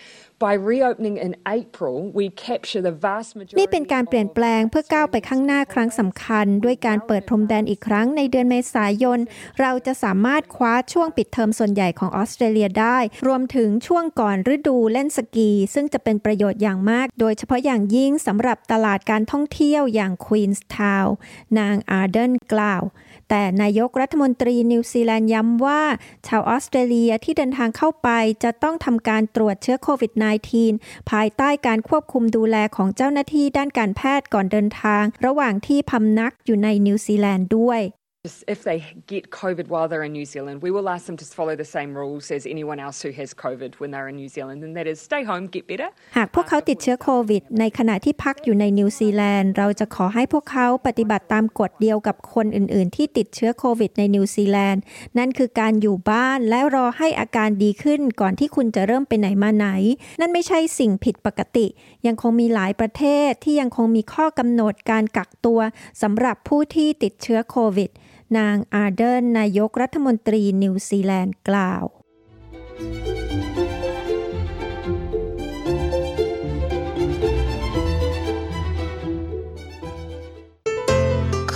นี่เป็นการเปลี่ยนแปลงเพื่อก้าวไปข้างหน้าครั้งสำคัญ ด้วยการเปิดพรมแดนอีกครั้งในเดือนเมษายน เราจะสามารถคว้าช่วงปิดเทอมส่วนใหญ่ของออสเตรเลียได้ รวมถึงช่วงก่อนฤดูเล่นสกี ซึ่งจะเป็นประโยชน์อย่างมาก โดยเฉพาะอย่างยิ่งสำหรับตลาดการท่องเที่ยวอย่างควีนส์ทาวน์นางอาร์เดนกล่าว แต่นายกรัฐมนตรีนิวซีแลนด์ย้ำว่า ชาวออสเตรเลียที่เดินทางเข้าไปจะต้องทำการตรวจเชื้อโควิด -19 ภายใต้การควบคุมดูแลของเจ้าหน้าที่ด้านการแพทย์ก่อนเดินทาง ระหว่างที่พำนักอยู่ในนิวซีแลนด์ด้วย If they get COVID while they're in New Zealand, we will ask them to follow the same rules as anyone else who has COVID when they're in New Zealand, and that is stay home, get better. หากพวกเขาติดเชื้อโควิด ในขณะที่พักอยู่ในนิวซีแลนด์ เราจะขอให้พวกเขาปฏิบัติตามกฎเดียวกับคนอื่น ๆ ที่ติดเชื้อโควิดในนิวซีแลนด์ นั่นคือการอยู่บ้านและรอให้อาการดีขึ้นก่อนที่คุณจะเริ่มไปไหนมาไหน นั่นไม่ใช่สิ่งผิดปกติ ยังคงมีหลายประเทศที่ยังคงมีข้อกำหนดการกักตัวสำหรับผู้ที่ติดเชื้อโควิด นางอาร์เดนนายกรัฐมนตรีนิวซีแลนด์กล่าว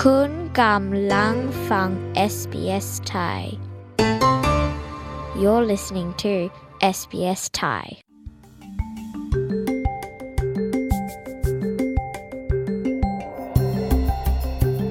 คุณกำลังฟัง SBS Thai You're listening to SBS Thai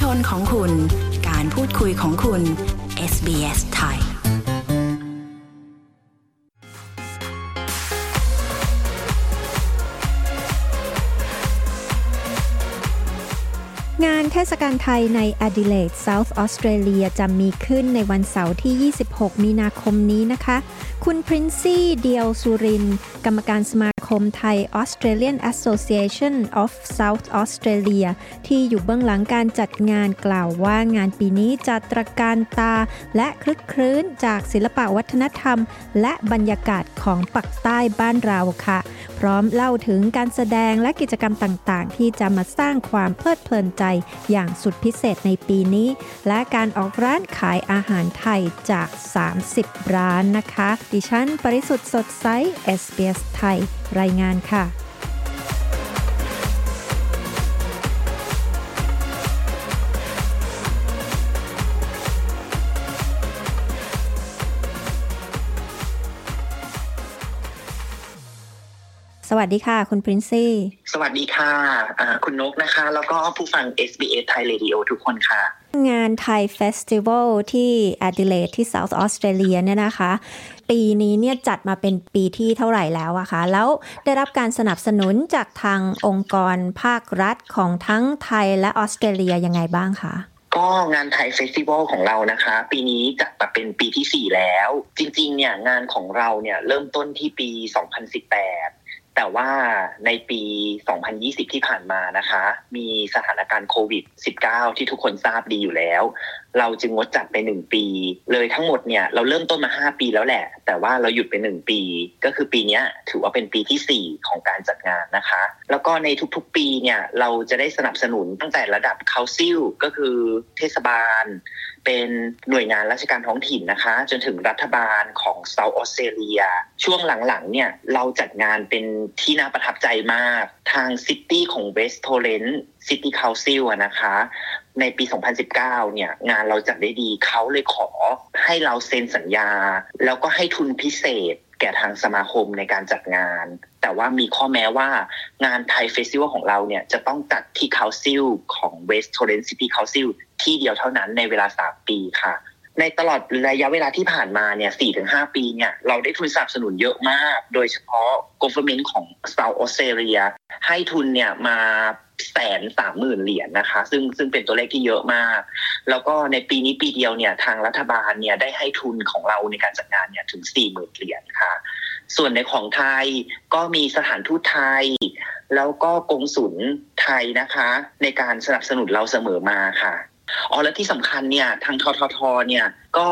ชนของคุณ การพูดคุยของคุณ SBS ไทย งานเทศกาลไทยใน Adelaide South Australia จะมีขึ้นในวันเสาร์ที่ 26 มีนาคมนี้นะคะ คุณพรินซี่เดียวสุริน กรรมการสมา คมไทย Australian Association of South Australia ที่อยู่เบื้องหลังการจัดงานกล่าวว่างานปีนี้จะตระการตา และคลึกคลื้นจากศิลปะวัฒนธรรม และบรรยากาศของปักใต้บ้านเราค่ะ พร้อมเล่าถึงการแสดงและกิจกรรมต่างๆ ที่จะมาสร้างความเพลิดเพลินใจอย่างสุดพิเศษในปีนี้ และการออกร้านขายอาหารไทยจาก 30 ร้านนะคะ ดิฉัน ปริสุทธ์สดใส SBS ไทยรายงานค่ะสวัสดีค่ะ คุณพรินซี่ สวัสดีค่ะะคุณนกนะคะ แล้วก็ผู้ฟัง SBS Thai Radio ทุกคนค่ะ งานไทยเฟสติวัลที่ Adelaide ที่ South Australia เนี่ยนะคะ ปีนี้เนี่ยจัดมาเป็นปีที่เท่าไหร่แล้วอะคะ แล้วได้รับการสนับสนุนจากทางองค์กรภาครัฐของทั้งไทยและออสเตรเลียยังไงบ้างคะก็งานไทยเฟสติวัลของเรานะคะ ปีนี้จัดมาเป็นปีที่ 4 แล้ว จริงๆเนี่ยงานของเราเนี่ยเริ่มต้นที่ปี 2018 แต่ว่าในปี 2020 ที่ผ่านมานะคะ มีสถานการณ์โควิด -19 ที่ทุกคนทราบดีอยู่แล้ว เราจึงงดจัดไป 1 ปี เลยทั้งหมดเนี่ยเราเริ่มต้นมา 5 ปีแล้วแหละ แต่ว่าเราหยุดไป 1 ปี ก็คือปีนี้ถือว่าเป็นปีที่ 4 ของการจัดงานนะคะ แล้วก็ในทุกๆปีเนี่ยเราจะได้สนับสนุนตั้งแต่ระดับคาซิลก็คือเทศบาล เป็นหน่วยงานราชการท้องถิ่นนะคะ จนถึงรัฐบาลของเซาท์ออสเตรเลีย ช่วงหลังๆเนี่ยเราจัดงานเป็นที่น่าประทับใจมาก ทาง City ของ West Torrens City Council นะคะ ในปี 2019 เนี่ย งานเราจัดได้ดีเขาเลยขอให้เราเซ็นสัญญา แล้วก็ให้ทุนพิเศษแก่ทางสมาคมในการจัดงาน แต่ว่ามีข้อแม้ว่างาน Thai Festival ของเราเนี่ยจะต้องจัดที่ Council ของ West Torrens City Council ที่เดียวเท่านั้นในเวลา3ปีค่ะ ในตลอดระยะเวลาที่ผ่านมาเนี่ย4-5ปีเนี่ยเราได้ทุนสนับสนุนเยอะมาก โดยเฉพาะ government ของ South Australia ให้ทุนเนี่ยมาแสนสามหมื่นเหรียญนะคะ ซึ่งซึ่งเป็นตัวเลขที่เยอะมาก แล้วก็ในปีนี้ปีเดียวเนี่ยทางรัฐบาลเนี่ยได้ให้ทุนของเราในการจัดงานเนี่ยถึงสี่หมื่นเหรียญค่ะ ส่วนในของไทยก็มีสถานทูตไทย แล้วก็กงสุลไทยนะคะ ในการสนับสนุนเราเสมอมาค่ะอ๋อและที่สำคัญเนี่ยทางทททเนี่ยก็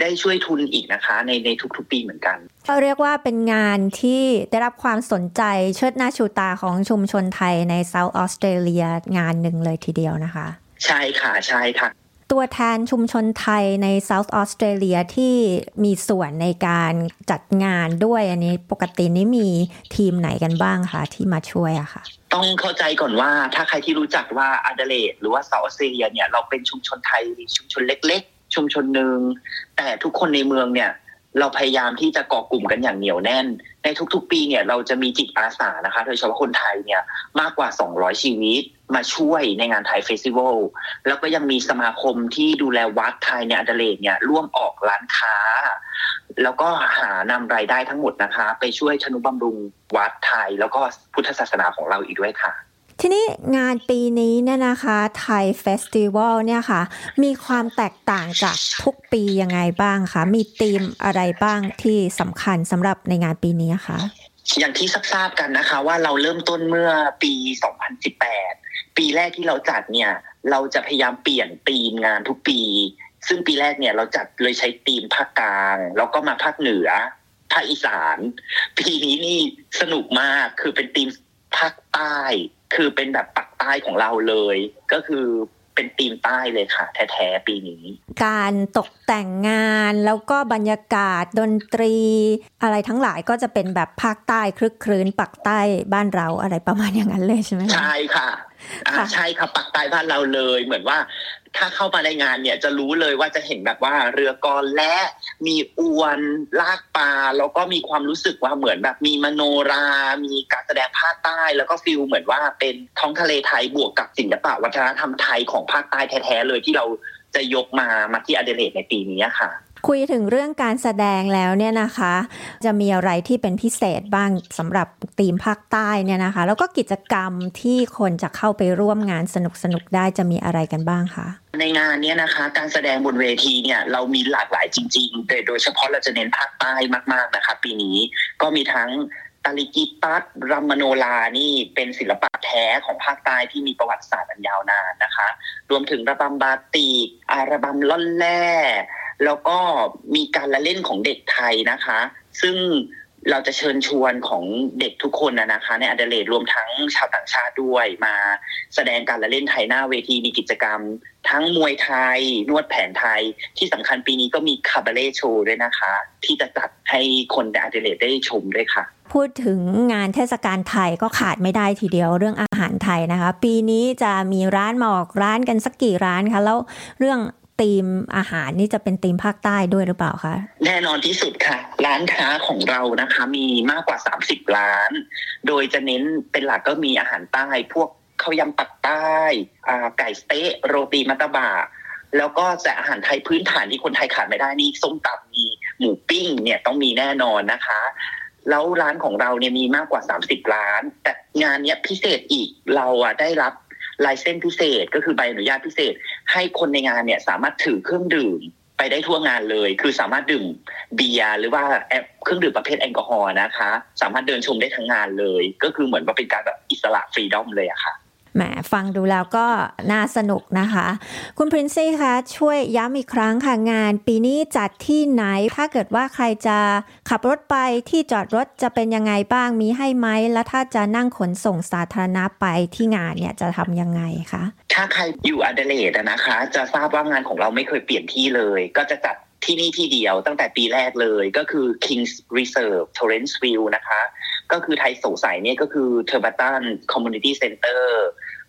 ได้ช่วยทุนอีกนะคะ ในในทุกๆปีเหมือนกันก็เรียกว่าเป็นงานที่ได้รับความสนใจเชิดหน้าชูตาของชุมชนไทยในเซาท์ออสเตรเลียงานหนึ่งเลยทีเดียวนะคะ ใช่ค่ะใช่ค่ะ ตัวแทนชุมชนไทยในเซาท์ออสเตรเลียที่มีส่วนในการจัดงานด้วยอันนี้ปกตินี้มีทีมไหนกันบ้างคะที่มาช่วยอะค่ะต้องเข้าใจก่อนว่าถ้าใครที่รู้จักว่าแอดิเลดหรือว่าเซาท์ออสเตรเลียเนี่ยเราเป็นชุมชนไทยชุมชนเล็ก ๆ ชุมชนหนึ่งแต่ทุกคนในเมืองเนี่ย เราพยายามที่จะเกาะกลุ่มกันอย่างเหนียวแน่น ในทุกๆ ปีเนี่ยเราจะมีจิตอาสานะคะโดยเฉพาะคนไทยเนี่ยมากกว่า 200 ชีวิตมาช่วยในงาน Thai Festival แล้วก็ยังมีสมาคมที่ดูแลวัดไทยในแอดิเลดเนี่ยร่วมออกร้านค้า แล้วก็หานำรายได้ทั้งหมดนะคะ ไปช่วยทำนุบำรุงวัดไทยแล้วก็พุทธศาสนาของเราอีกด้วยค่ะ ทีนี้งานปีนี้เนี่ยนะคะไทยเฟสติวัลเนี่ยค่ะ มีความแตกต่างจากทุกปียังไงบ้างคะมีธีมอะไรบ้างที่สำคัญสำหรับในงานปีนี้คะอย่างที่ทราบกันนะคะ ว่าเราเริ่มต้นเมื่อปี 2018 ปีแรกที่เราจัดเนี่ย เราจะพยายามเปลี่ยนธีมงานทุกปี ซึ่งปีแรกเนี่ยเราจัดเลยใช้ธีมภาคกลาง แล้วก็มาภาคเหนือภาคอีสาน ปีนี้นี่สนุกมากคือเป็นธีมภาคใต้ คือเป็นแบบปักใต้ของเราเลย ก็คือเป็นธีมใต้เลยค่ะ แท้ๆปีนี้ การตกแต่งงานแล้วก็บรรยากาศดนตรี อะไรทั้งหลายก็จะเป็นแบบภาคใต้คลึกครื้นปักใต้บ้านเราอะไรประมาณอย่างนั้นเลยใช่ไหมใช่ค่ะอ่าใช่ค่ะปักใต้บ้านเราเลย เหมือนว่า ถ้าเข้ามาในงานเนี่ยจะรู้เลยว่าจะเห็นแบบว่าเรือกอและมีอวนลากปลาแล้วก็มีความรู้สึกว่าเหมือนแบบมีมโนรา มีการแสดงภาคใต้ แล้วก็ฟิลเหมือนว่าเป็นท้องทะเลไทยบวกกับศิลปะวัฒนธรรมไทยของภาคใต้แท้ๆเลยที่เราจะยกมามาที่อเดเลดในปีนี้ค่ะ คุยถึงเรื่องการแสดงแล้วเนี่ยนะคะ จะมีอะไรที่เป็นพิเศษบ้างสำหรับทีมภาคใต้เนี่ยนะคะ แล้วก็กิจกรรมที่คนจะเข้าไปร่วมงานสนุกสนุกได้จะมีอะไรกันบ้างคะในงานเนี้ยนะคะ การแสดงบนเวทีเนี่ยเรามีหลากหลายจริงๆแต่โดยเฉพาะเราจะเน้นภาคใต้มากๆนะคะ ปีนี้ก็มีทั้ง ตาลิกิตัสรัมโนลานี่เป็นศิลปะแท้ของภาคใต้ที่มีประวัติศาสตร์อันยาวนานนะคะ รวมถึงระบำบาติอาระบำล่อนแร่แล้วก็มีการละเล่นของเด็กไทยนะคะ ซึ่งเราจะเชิญชวนของเด็กทุกคนนะนะคะ ในอเดเลดรวมทั้งชาวต่างชาติด้วยมาแสดงการละเล่นไทยหน้าเวทีมีกิจกรรม ทั้งมวยไทย นวดแผนไทย ที่สำคัญปีนี้ก็มีคาบาเล่โชว์ด้วยนะคะ ที่จะจัดให้คนในอเดเลดได้ชมด้วยค่ะ พูดถึงงานเทศกาลไทยก็ขาดไม่ได้ทีเดียวเรื่องอาหารไทยนะคะ ปีนี้จะมีร้านมาออกร้านกันสักกี่ร้านคะ แล้วเรื่องธีมอาหารนี่จะเป็นธีมภาคใต้ด้วยหรือเปล่าคะแน่นอนที่สุดค่ะ ร้านค้าของเรานะคะ มีมากกว่า 30 ร้าน โดยจะเน้นเป็นหลักก็มีอาหารใต้พวกข้าวยำปักใต้อ่าไก่สเต๊ะโรตีมัตตบะแล้วก็แต่อาหารไทยพื้นฐานที่คนไทยขาดไม่ได้นี่ส้มตำมีหมูปิ้งเนี่ยต้องมีแน่นอนนะคะ แล้วร้านของเราเนี่ยมีมากกว่า 30 ร้าน แต่งานเนี้ยพิเศษอีกเราอะได้รับลายเส้นพิเศษก็คือใบอนุญาตพิเศษ ให้คนในงานเนี่ยสามารถถือเครื่องดื่มไปได้ทั่วงานเลย คือสามารถดื่มเบียร์หรือว่าแอปเครื่องดื่มประเภทแอลกอฮอล์นะคะ สามารถเดินชมได้ทั้งงานเลย ก็คือเหมือนว่าเป็นการแบบอิสระฟรีดอมเลยอะค่ะ แหมฟังดูแล้วก็น่าสนุกนะคะ คุณพรินซี่คะช่วยย้ำอีกครั้งค่ะงาน ปีนี้จัดที่ไหน ถ้าเกิดว่าใครจะขับรถไปที่จอดรถจะเป็นยังไงบ้างมีให้ไหม แล้วถ้าจะนั่งขนส่งสาธารณะไปที่งานเนี่ยจะทำยังไงคะถ้าใครอยู่อเดเลดนะคะ จะทราบว่างานของเราไม่เคยเปลี่ยนที่เลย ก็จะจัดที่นี่ที่เดียวตั้งแต่ปีแรกเลยก็คือ Kings Reserve Torrensville นะคะ ก็คือไทยสงสัยเนี่ยก็คือ t u r b a t o n Community Center อร์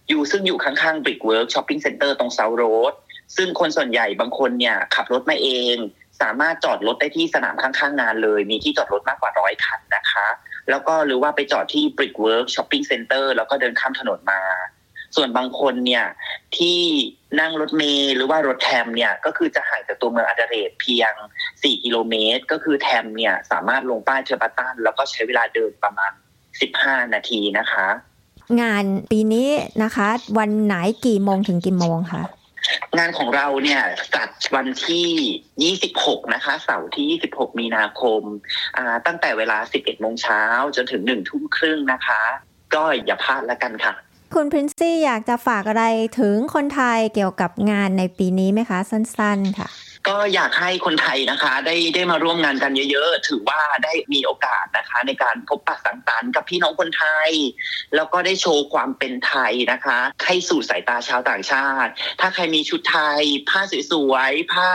อยู่ซึ่งอยู่ข้างๆ Brickwork Shopping Center ตรง South Road ซึ่งคนส่วนใหญ่บางคนเนี่ยขับรถมาเอง สามารถจอดรถได้ที่สนามข้างๆงานเลย มีที่จอดรถมากกว่าร้อยคันนะคะ แล้วก็หรือว่าไปจอดที่ Brickwork Shopping Center แล้วก็เดินข้ามถนนมา ส่วนบางคนเนี่ย ที่นั่งรถเมล์หรือว่ารถแทมเนี่ยก็คือจะห่างจากตัวเมืองอาดาเรดเพียง 4 กิโลเมตร ก็คือแทมเนี่ยสามารถลงป้ายเทอร์บัตตันแล้วก็ใช้เวลาเดินประมาณ 15 นาทีนะคะ งานปีนี้นะคะ วันไหนกี่โมงถึงกี่โมงคะงานของเราเนี่ยจัดวันที่ 26 นะคะ เสาร์ที่ 26 มีนาคมอ่าตั้งแต่เวลา 11 โมงเช้าจนถึง 1 ทุ่มครึ่งนะคะ ก็อย่าพลาดแล้วกันค่ะ คุณพรินซี่อยากจะฝากอะไรถึงคนไทยเกี่ยวกับงานในปีนี้ไหมคะ สั้นๆค่ะ ก็อยากให้คนไทยนะคะ ได้ได้มาร่วมงานกันเยอะๆ ถือว่าได้มีโอกาสนะคะ ในการพบปะสังสรรค์กับพี่น้องคนไทย แล้วก็ได้โชว์ความเป็นไทยนะคะ ให้สู่สายตาชาวต่างชาติ ถ้าใครมีชุดไทย ผ้าสวยๆผ้า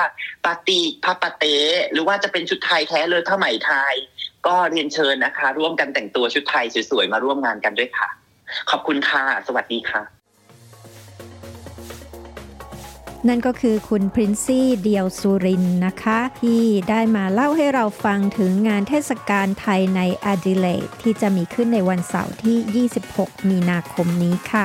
ปาติผ้าปาเตหรือว่าจะเป็นชุดไทยแท้เลยผ้าไหมไทย ก็เรียนเชิญนะคะ ร่วมกันแต่งตัวชุดไทยสวยๆมาร่วมงานกันด้วยค่ะ ขอบคุณค่ะ สวัสดีค่ะ นั่นก็คือคุณพรินซี่เดียวสุรินนะคะ ที่ได้มาเล่าให้เราฟังถึงงานเทศกาลไทยในอดิเลดที่จะมีขึ้นในวันเสาร์ที่ 26 มีนาคมนี้ค่ะ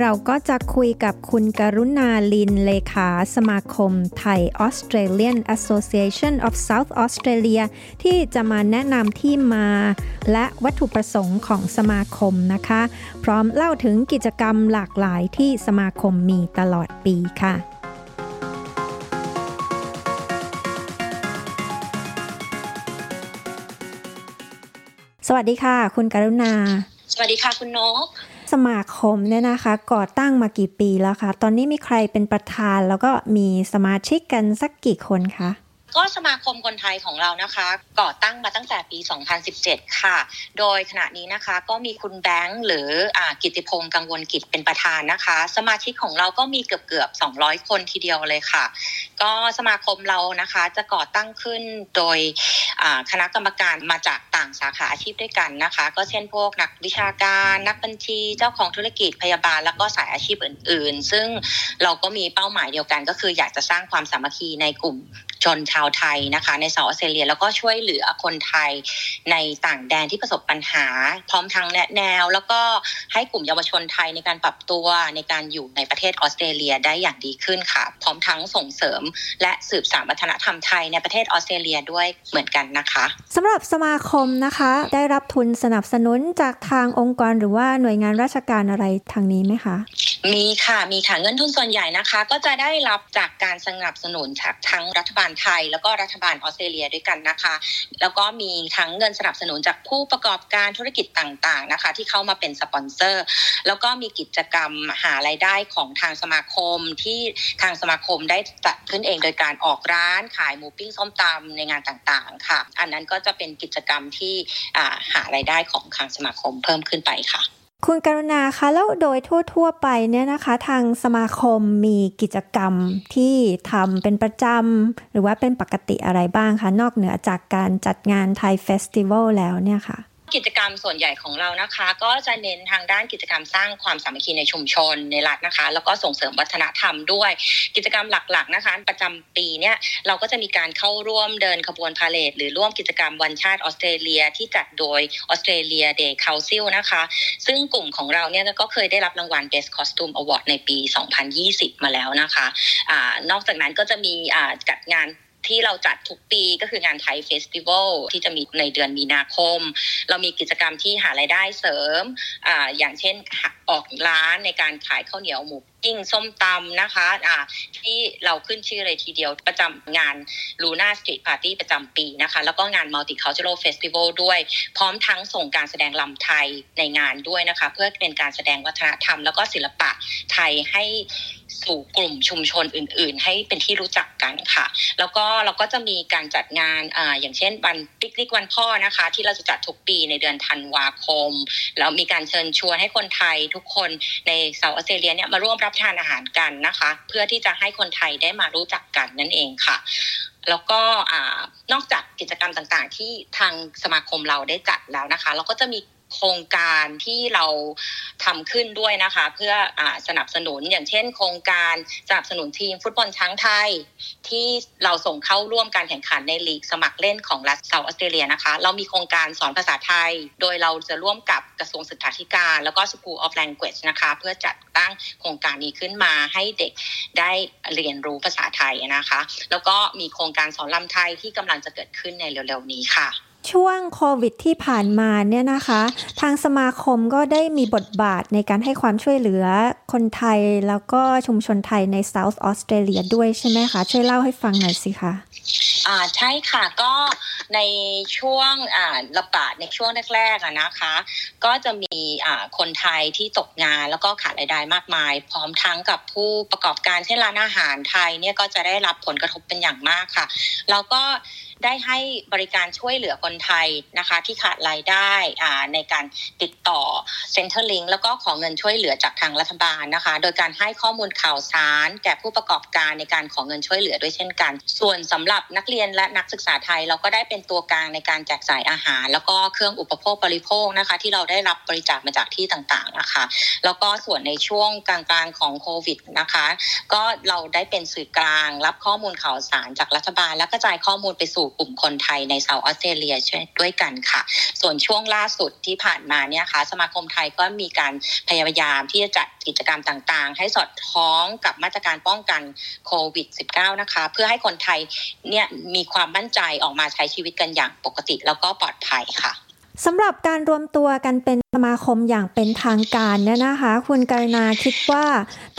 เราก็จะคุยกับคุณกรุณาลินเลขาสมาคมไทย Australian Association of South Australia ที่จะมาแนะนำที่มา และวัตถุประสงค์ของสมาคมนะคะ พร้อมเล่าถึงกิจกรรมหลากหลายที่สมาคมมีตลอดปีค่ะสวัสดีค่ะ คุณกรุณา สวัสดีค่ะ คุณนก สมาคมเนี่ยนะคะก่อตั้งมากี่ปีแล้วคะ ตอนนี้มีใครเป็นประธานแล้วก็มีสมาชิกกันสักกี่คนคะก็สมาคมคนไทยของเรานะคะ ก่อตั้งมาตั้งแต่ปี 2017 ค่ะ โดยขณะนี้นะคะก็มีคุณแบงค์หรืออกิติพงศ์กังวลกิจเป็นประธานนะคะ สมาชิกของเราก็มีเกือบเกือบ 200 คนทีเดียวเลยค่ะ ก็สมาคมเรานะคะจะก่อตั้งขึ้นโดยคณะกรรมการมาจากต่างสาขาอาชีพด้วยกันนะคะ ก็เช่นพวกนักวิชาการนักบัญชี เจ้าของธุรกิจพยาบาล แล้วก็สายอาชีพอื่น ๆ ซึ่งเราก็มีเป้าหมายเดียวกันก็คืออยากจะสร้างความสามัคคีในกลุ่มชนชาวไทยนะคะ ในเซาท์ออสเตรเลียแล้วก็ช่วยเหลือคนไทยในต่างแดนที่ประสบปัญหา พร้อมทั้งแนะแนว แล้วก็ให้กลุ่มเยาวชนไทยในการปรับตัวในการอยู่ในประเทศออสเตรเลียได้อย่างดีขึ้นค่ะ พร้อมทั้งส่งเสริมและสืบสานวัฒนธรรมไทยในประเทศออสเตรเลียด้วยเหมือนกันนะคะสำหรับสมาคมนะคะ ได้รับทุนสนับสนุนจากทางองค์กรหรือว่าหน่วยงานราชการอะไรทางนี้ไหมคะ มีค่ะมีค่ะเงินทุนส่วนใหญ่นะคะ ก็จะได้รับจากการสนับสนุนจากทั้งรัฐบาลไทย แล้วก็รัฐบาลออสเตรเลียด้วยกันนะคะ แล้วก็มีทั้งเงินสนับสนุนจากผู้ประกอบการธุรกิจต่างๆนะคะ ที่เข้ามาเป็นสปอนเซอร์ แล้วก็มีกิจกรรมหารายได้ของทางสมาคมที่ทางสมาคมได้จัดขึ้นเองโดยการออกร้านขายหมูปิ้งส้มตำในงานต่างๆ ค่ะ อันนั้นก็จะเป็นกิจกรรมที่หารายได้ของทางสมาคมเพิ่มขึ้นไปค่ะคุณกรุณาคะแล้วโดยทั่ว ๆ ไปเนี่ยนะคะ ทางสมาคมมีกิจกรรมที่ทำเป็นประจำหรือว่าเป็นปกติอะไรบ้างคะ นอกเหนือจากการจัดงานไทยเฟสติวัลแล้วเนี่ยค่ะ กิจกรรมส่วนใหญ่ของเรานะคะ ก็จะเน้นทางด้านกิจกรรมสร้างความสามัคคีในชุมชนในรัฐนะคะ แล้วก็ส่งเสริมวัฒนธรรมด้วย กิจกรรมหลักๆนะคะ ประจำปีเนี่ยเราก็จะมีการเข้าร่วมเดินขบวนพาเลทหรือร่วมกิจกรรมวันชาติออสเตรเลียที่จัดโดยAustralia Day Council นะคะ ซึ่งกลุ่มของเราเนี่ยก็เคยได้รับรางวัล Best Costume Award ในปี 2020 มาแล้วนะคะนอกจากนั้นก็จะมีจัดงาน ที่เราจัดทุกปีก็คืองาน Thai Festival ที่จะมีในเดือนมีนาคม เรามีกิจกรรมที่หารายได้เสริมออย่างเช่นออกร้านในการขายข้าวเหนียวหมูปิ้งส้มตำนะคะที่เราขึ้นชื่อเลยทีเดียวประจำงาน Luna Street Party ประจำปีนะคะ แล้วก็งาน Multicultural Festival ด้วย พร้อมทั้งส่งการแสดงลำไทยในงานด้วยนะคะ เพื่อเป็นการแสดงวัฒนธรรม แล้วก็ศิลปะไทยให้ สู่กลุ่มชุมชนอื่น ๆ ให้เป็นที่รู้จักกันค่ะ แล้วก็เราก็จะมีการจัดงานออย่างเช่นวันปิกนิกวันพ่อนะคะ ที่เราจะจัดทุกปีในเดือนธันวาคมแล้วมีการเชิญชวนให้คนไทยทุกคนในเซาท์ออสเตรเลียเนี่ยมาร่วมรับทานอาหารกันนะคะ เพื่อที่จะให้คนไทยได้มารู้จักกันนั่นเองค่ะแล้วก็นอกจากกิจกรรมต่างๆ ที่ทางสมาคมเราได้จัดแล้วนะคะ เราก็จะมี โครงการที่เราทำขึ้นด้วยนะคะ เพื่ออสนับสนุนอย่างเช่น โครงการสนับสนุนทีมฟุตบอลช้างไทย ที่เราส่งเข้าร่วมการแข่งขันในลีกสมัครเล่นของรัฐเซาท์ออสเตรเลียนะคะ เรามีโครงการสอนภาษาไทย โดยเราจะร่วมกับกระทรวงศึกษาธิการ แล้วก็ School of Language นะคะ เพื่อจัดตั้งโครงการนี้ขึ้นมาให้เด็กได้เรียนรู้ภาษาไทยนะคะ แล้วก็มีโครงการสอนลำไทยที่กำลังจะเกิดขึ้นในเร็วๆนี้ค่ะ ช่วงโควิดที่ผ่านมาเนี่ยนะคะ ทางสมาคมก็ได้มีบทบาทในการให้ความช่วยเหลือคนไทยแล้วก็ชุมชนไทยในเซาท์ออสเตรเลียด้วยใช่ไหมคะ ช่วยเล่าให้ฟังหน่อยสิคะอ่าใช่ค่ะก็ในช่วงอ่าระบาดในช่วงแรกๆอะนะคะ ก็จะมีอ่าคนไทยที่ตกงานแล้วก็ขาดรายได้มากมาย พร้อมทั้งกับผู้ประกอบการเช่นร้านอาหารไทยเนี่ยก็จะได้รับผลกระทบเป็นอย่างมากค่ะแล้วก็ ได้ให้บริการช่วยเหลือคนไทยนะคะ ที่ขาดรายได้ในการติดต่อ Centerlink แล้วก็ขอเงินช่วยเหลือจากทางรัฐบาลนะคะ โดยการให้ข้อมูลข่าวสาร แก่ผู้ประกอบการในการขอเงินช่วยเหลือด้วยเช่นกัน ส่วนสำหรับนักเรียนและนักศึกษาไทยเราก็ได้เป็นตัวกลางในการแจกจ่ายอาหาร แล้วก็เครื่องอุปโภคบริโภคนะคะ ที่เราได้รับบริจาคมาจากที่ต่างๆนะคะแล้วก็ส่วนในช่วงกลางๆของโควิดนะคะ ก็เราได้เป็นสื่อกลาง รับข้อมูลข่าวสารจากรัฐบาล และกระจายข้อมูลไปสู่กลุ่มคนไทยในเซาท์ออสเตรเลียช่วยด้วยกันค่ะ ส่วนช่วงล่าสุดที่ผ่านมาเนี่ยค่ะสมาคมไทยก็มีการพยายามที่จะจัดกิจกรรมต่างๆ ให้สอดคล้องกับมาตรการป้องกันโควิด -19 นะคะ เพื่อให้คนไทยเนี่ยมีความมั่นใจออกมาใช้ชีวิตกันอย่างปกติแล้วก็ปลอดภัยค่ะ สำหรับการรวมตัวกันเป็นสมาคมอย่างเป็นทางการเนี่ยนะคะ คุณกรนาคิดว่า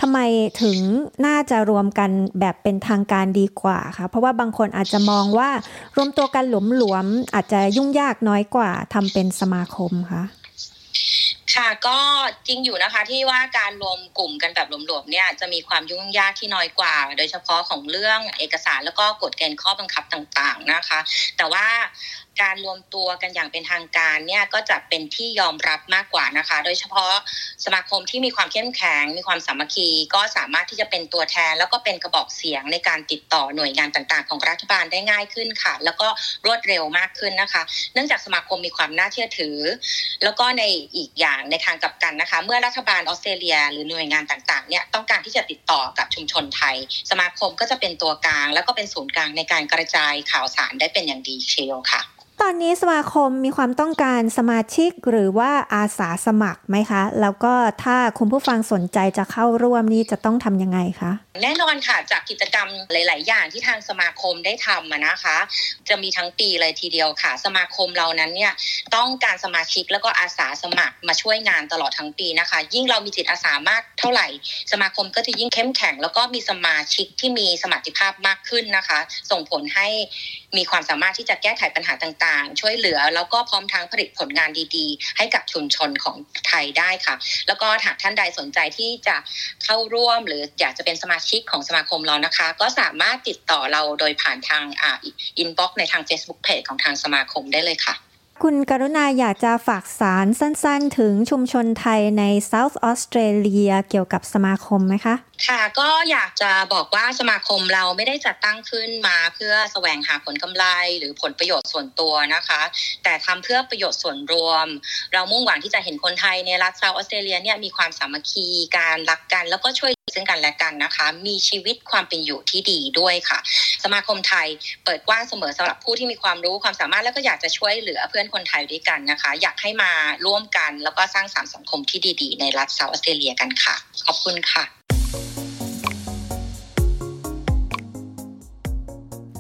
ทำไมถึงน่าจะรวมกันแบบเป็นทางการดีกว่าคะเพราะว่าบางคนอาจจะมองว่ารวมตัวกันหลวมๆอาจจะยุ่งยากน้อยกว่าทำเป็นสมาคมคะ ค่ะก็จริงอยู่นะคะที่ว่าการรวมกลุ่มกันแบบหลวมๆเนี่ยจะมีความยุ่งยากที่น้อยกว่า โดยเฉพาะของเรื่องเอกสารแล้วก็กฎเกณฑ์ข้อบังคับต่างๆนะคะ แต่ว่าการรวมตัวกันอย่างเป็นทางการเนี่ยก็จะเป็นที่ยอมรับมากกว่านะคะ โดยเฉพาะสมาคมที่มีความเข้มแข็ง มีความสามัคคี ก็สามารถที่จะเป็นตัวแทน แล้วก็เป็นกระบอกเสียงในการติดต่อหน่วยงานต่างๆ ของรัฐบาลได้ง่ายขึ้นค่ะ แล้วก็รวดเร็วมากขึ้นนะคะ เนื่องจากสมาคมมีความน่าเชื่อถือ แล้วก็ในอีกอย่างในทางกลับกันนะคะ เมื่อรัฐบาลออสเตรเลีย หรือหน่วยงานต่างๆเนี่ยต้องการที่จะติดต่อกับชุมชนไทย สมาคมก็จะเป็นตัวกลาง แล้วก็เป็นศูนย์กลางในการกระจายข่าวสารได้เป็นอย่างดีเชียวค่ะ ตอนนี้สมาคมมีความต้องการสมาชิกหรือว่าอาสาสมัครไหมคะ แล้วก็ถ้าคุณผู้ฟังสนใจจะเข้าร่วมนี่จะต้องทำยังไงคะ แน่นอนค่ะจากกิจกรรมหลาย ๆ อย่างที่ทางสมาคมได้ทำนะคะ จะมีทั้งปีเลยทีเดียวค่ะ สมาคมเรานั้นเนี่ยต้องการสมาชิกแล้วก็อาสาสมัครมาช่วยงานตลอดทั้งปีนะคะ ยิ่งเรามีจิตอาสามากเท่าไหร่ สมาคมก็จะยิ่งเข้มแข็ง แล้วก็มีสมาชิกที่มีสมรรถภาพมากขึ้นนะคะ ส่งผลให้มีความสามารถที่จะแก้ไขปัญหาต่างๆ ช่วยเหลือ แล้วก็พร้อมทั้งผลิตผลงานดีๆ ให้กับชุมชนของไทยได้ค่ะ แล้วก็หากท่านใดสนใจที่จะเข้าร่วม หรืออยากจะเป็นสมาชิกของสมาคมเรานะคะ ก็สามารถติดต่อเราโดยผ่านทางอ่า inbox ในทาง Facebook Page ของทางสมาคมได้เลยค่ะ คุณกรุณาอยากจะฝากสารสั้นๆ ถึงชุมชนไทยในเซาท์ออสเตรเลียเกี่ยวกับสมาคมไหมคะ ค่ะก็อยากจะบอกว่าสมาคมเราไม่ได้จัดตั้งขึ้นมาเพื่อแสวงหาผลกำไรหรือผลประโยชน์ส่วนตัวนะคะ แต่ทำเพื่อประโยชน์ส่วนรวม เรามุ่งหวังที่จะเห็นคนไทยในรัฐเซาท์ออสเตรเลียเนี่ยมีความสามัคคีการรักกันแล้วก็ช่วย ซึ่งกันและกันนะคะ มีชีวิตความเป็นอยู่ที่ดีด้วยค่ะ สมาคมไทยเปิดกว้างเสมอสำหรับผู้ที่มีความรู้ความสามารถแล้วก็อยากจะช่วยเหลือเพื่อนคนไทยด้วยกันนะคะ อยากให้มาร่วมกันแล้วก็สร้างสรรค์สังคมที่ดี ๆ ในรัฐเซาท์ออสเตรเลียกันค่ะ ขอบคุณค่ะ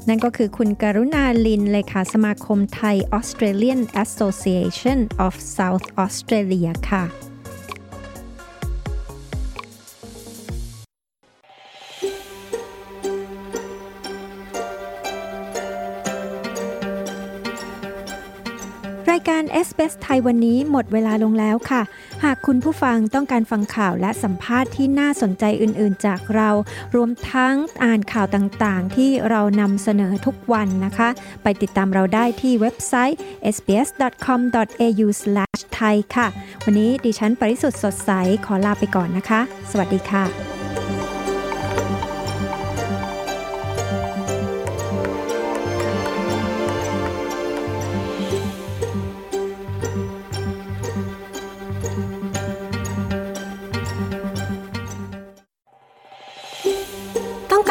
นั่นก็คือคุณกรุณาลินเลยค่ะ สมาคมไทย Australian Association of South Australia ค่ะ รายการ s อ s ไทยวันนี้หมดเวลาลงแล้วค่ะ หากคุณผู้ฟังต้องการฟังข่าวและสัมภาษณ์ที่น่าสนใจอื่นๆ จากเรา รวมทั้งอ่านข่าวต่างๆ ที่เรานำเสนอทุกวันนะคะ ไปติดตามเราได้ที่เว็บไซต์ sbs.com.au/thai ค่ะ วันนี้ดิฉันปริสุทธ์สดใสขอลาไปก่อนนะคะ สวัสดีค่ะ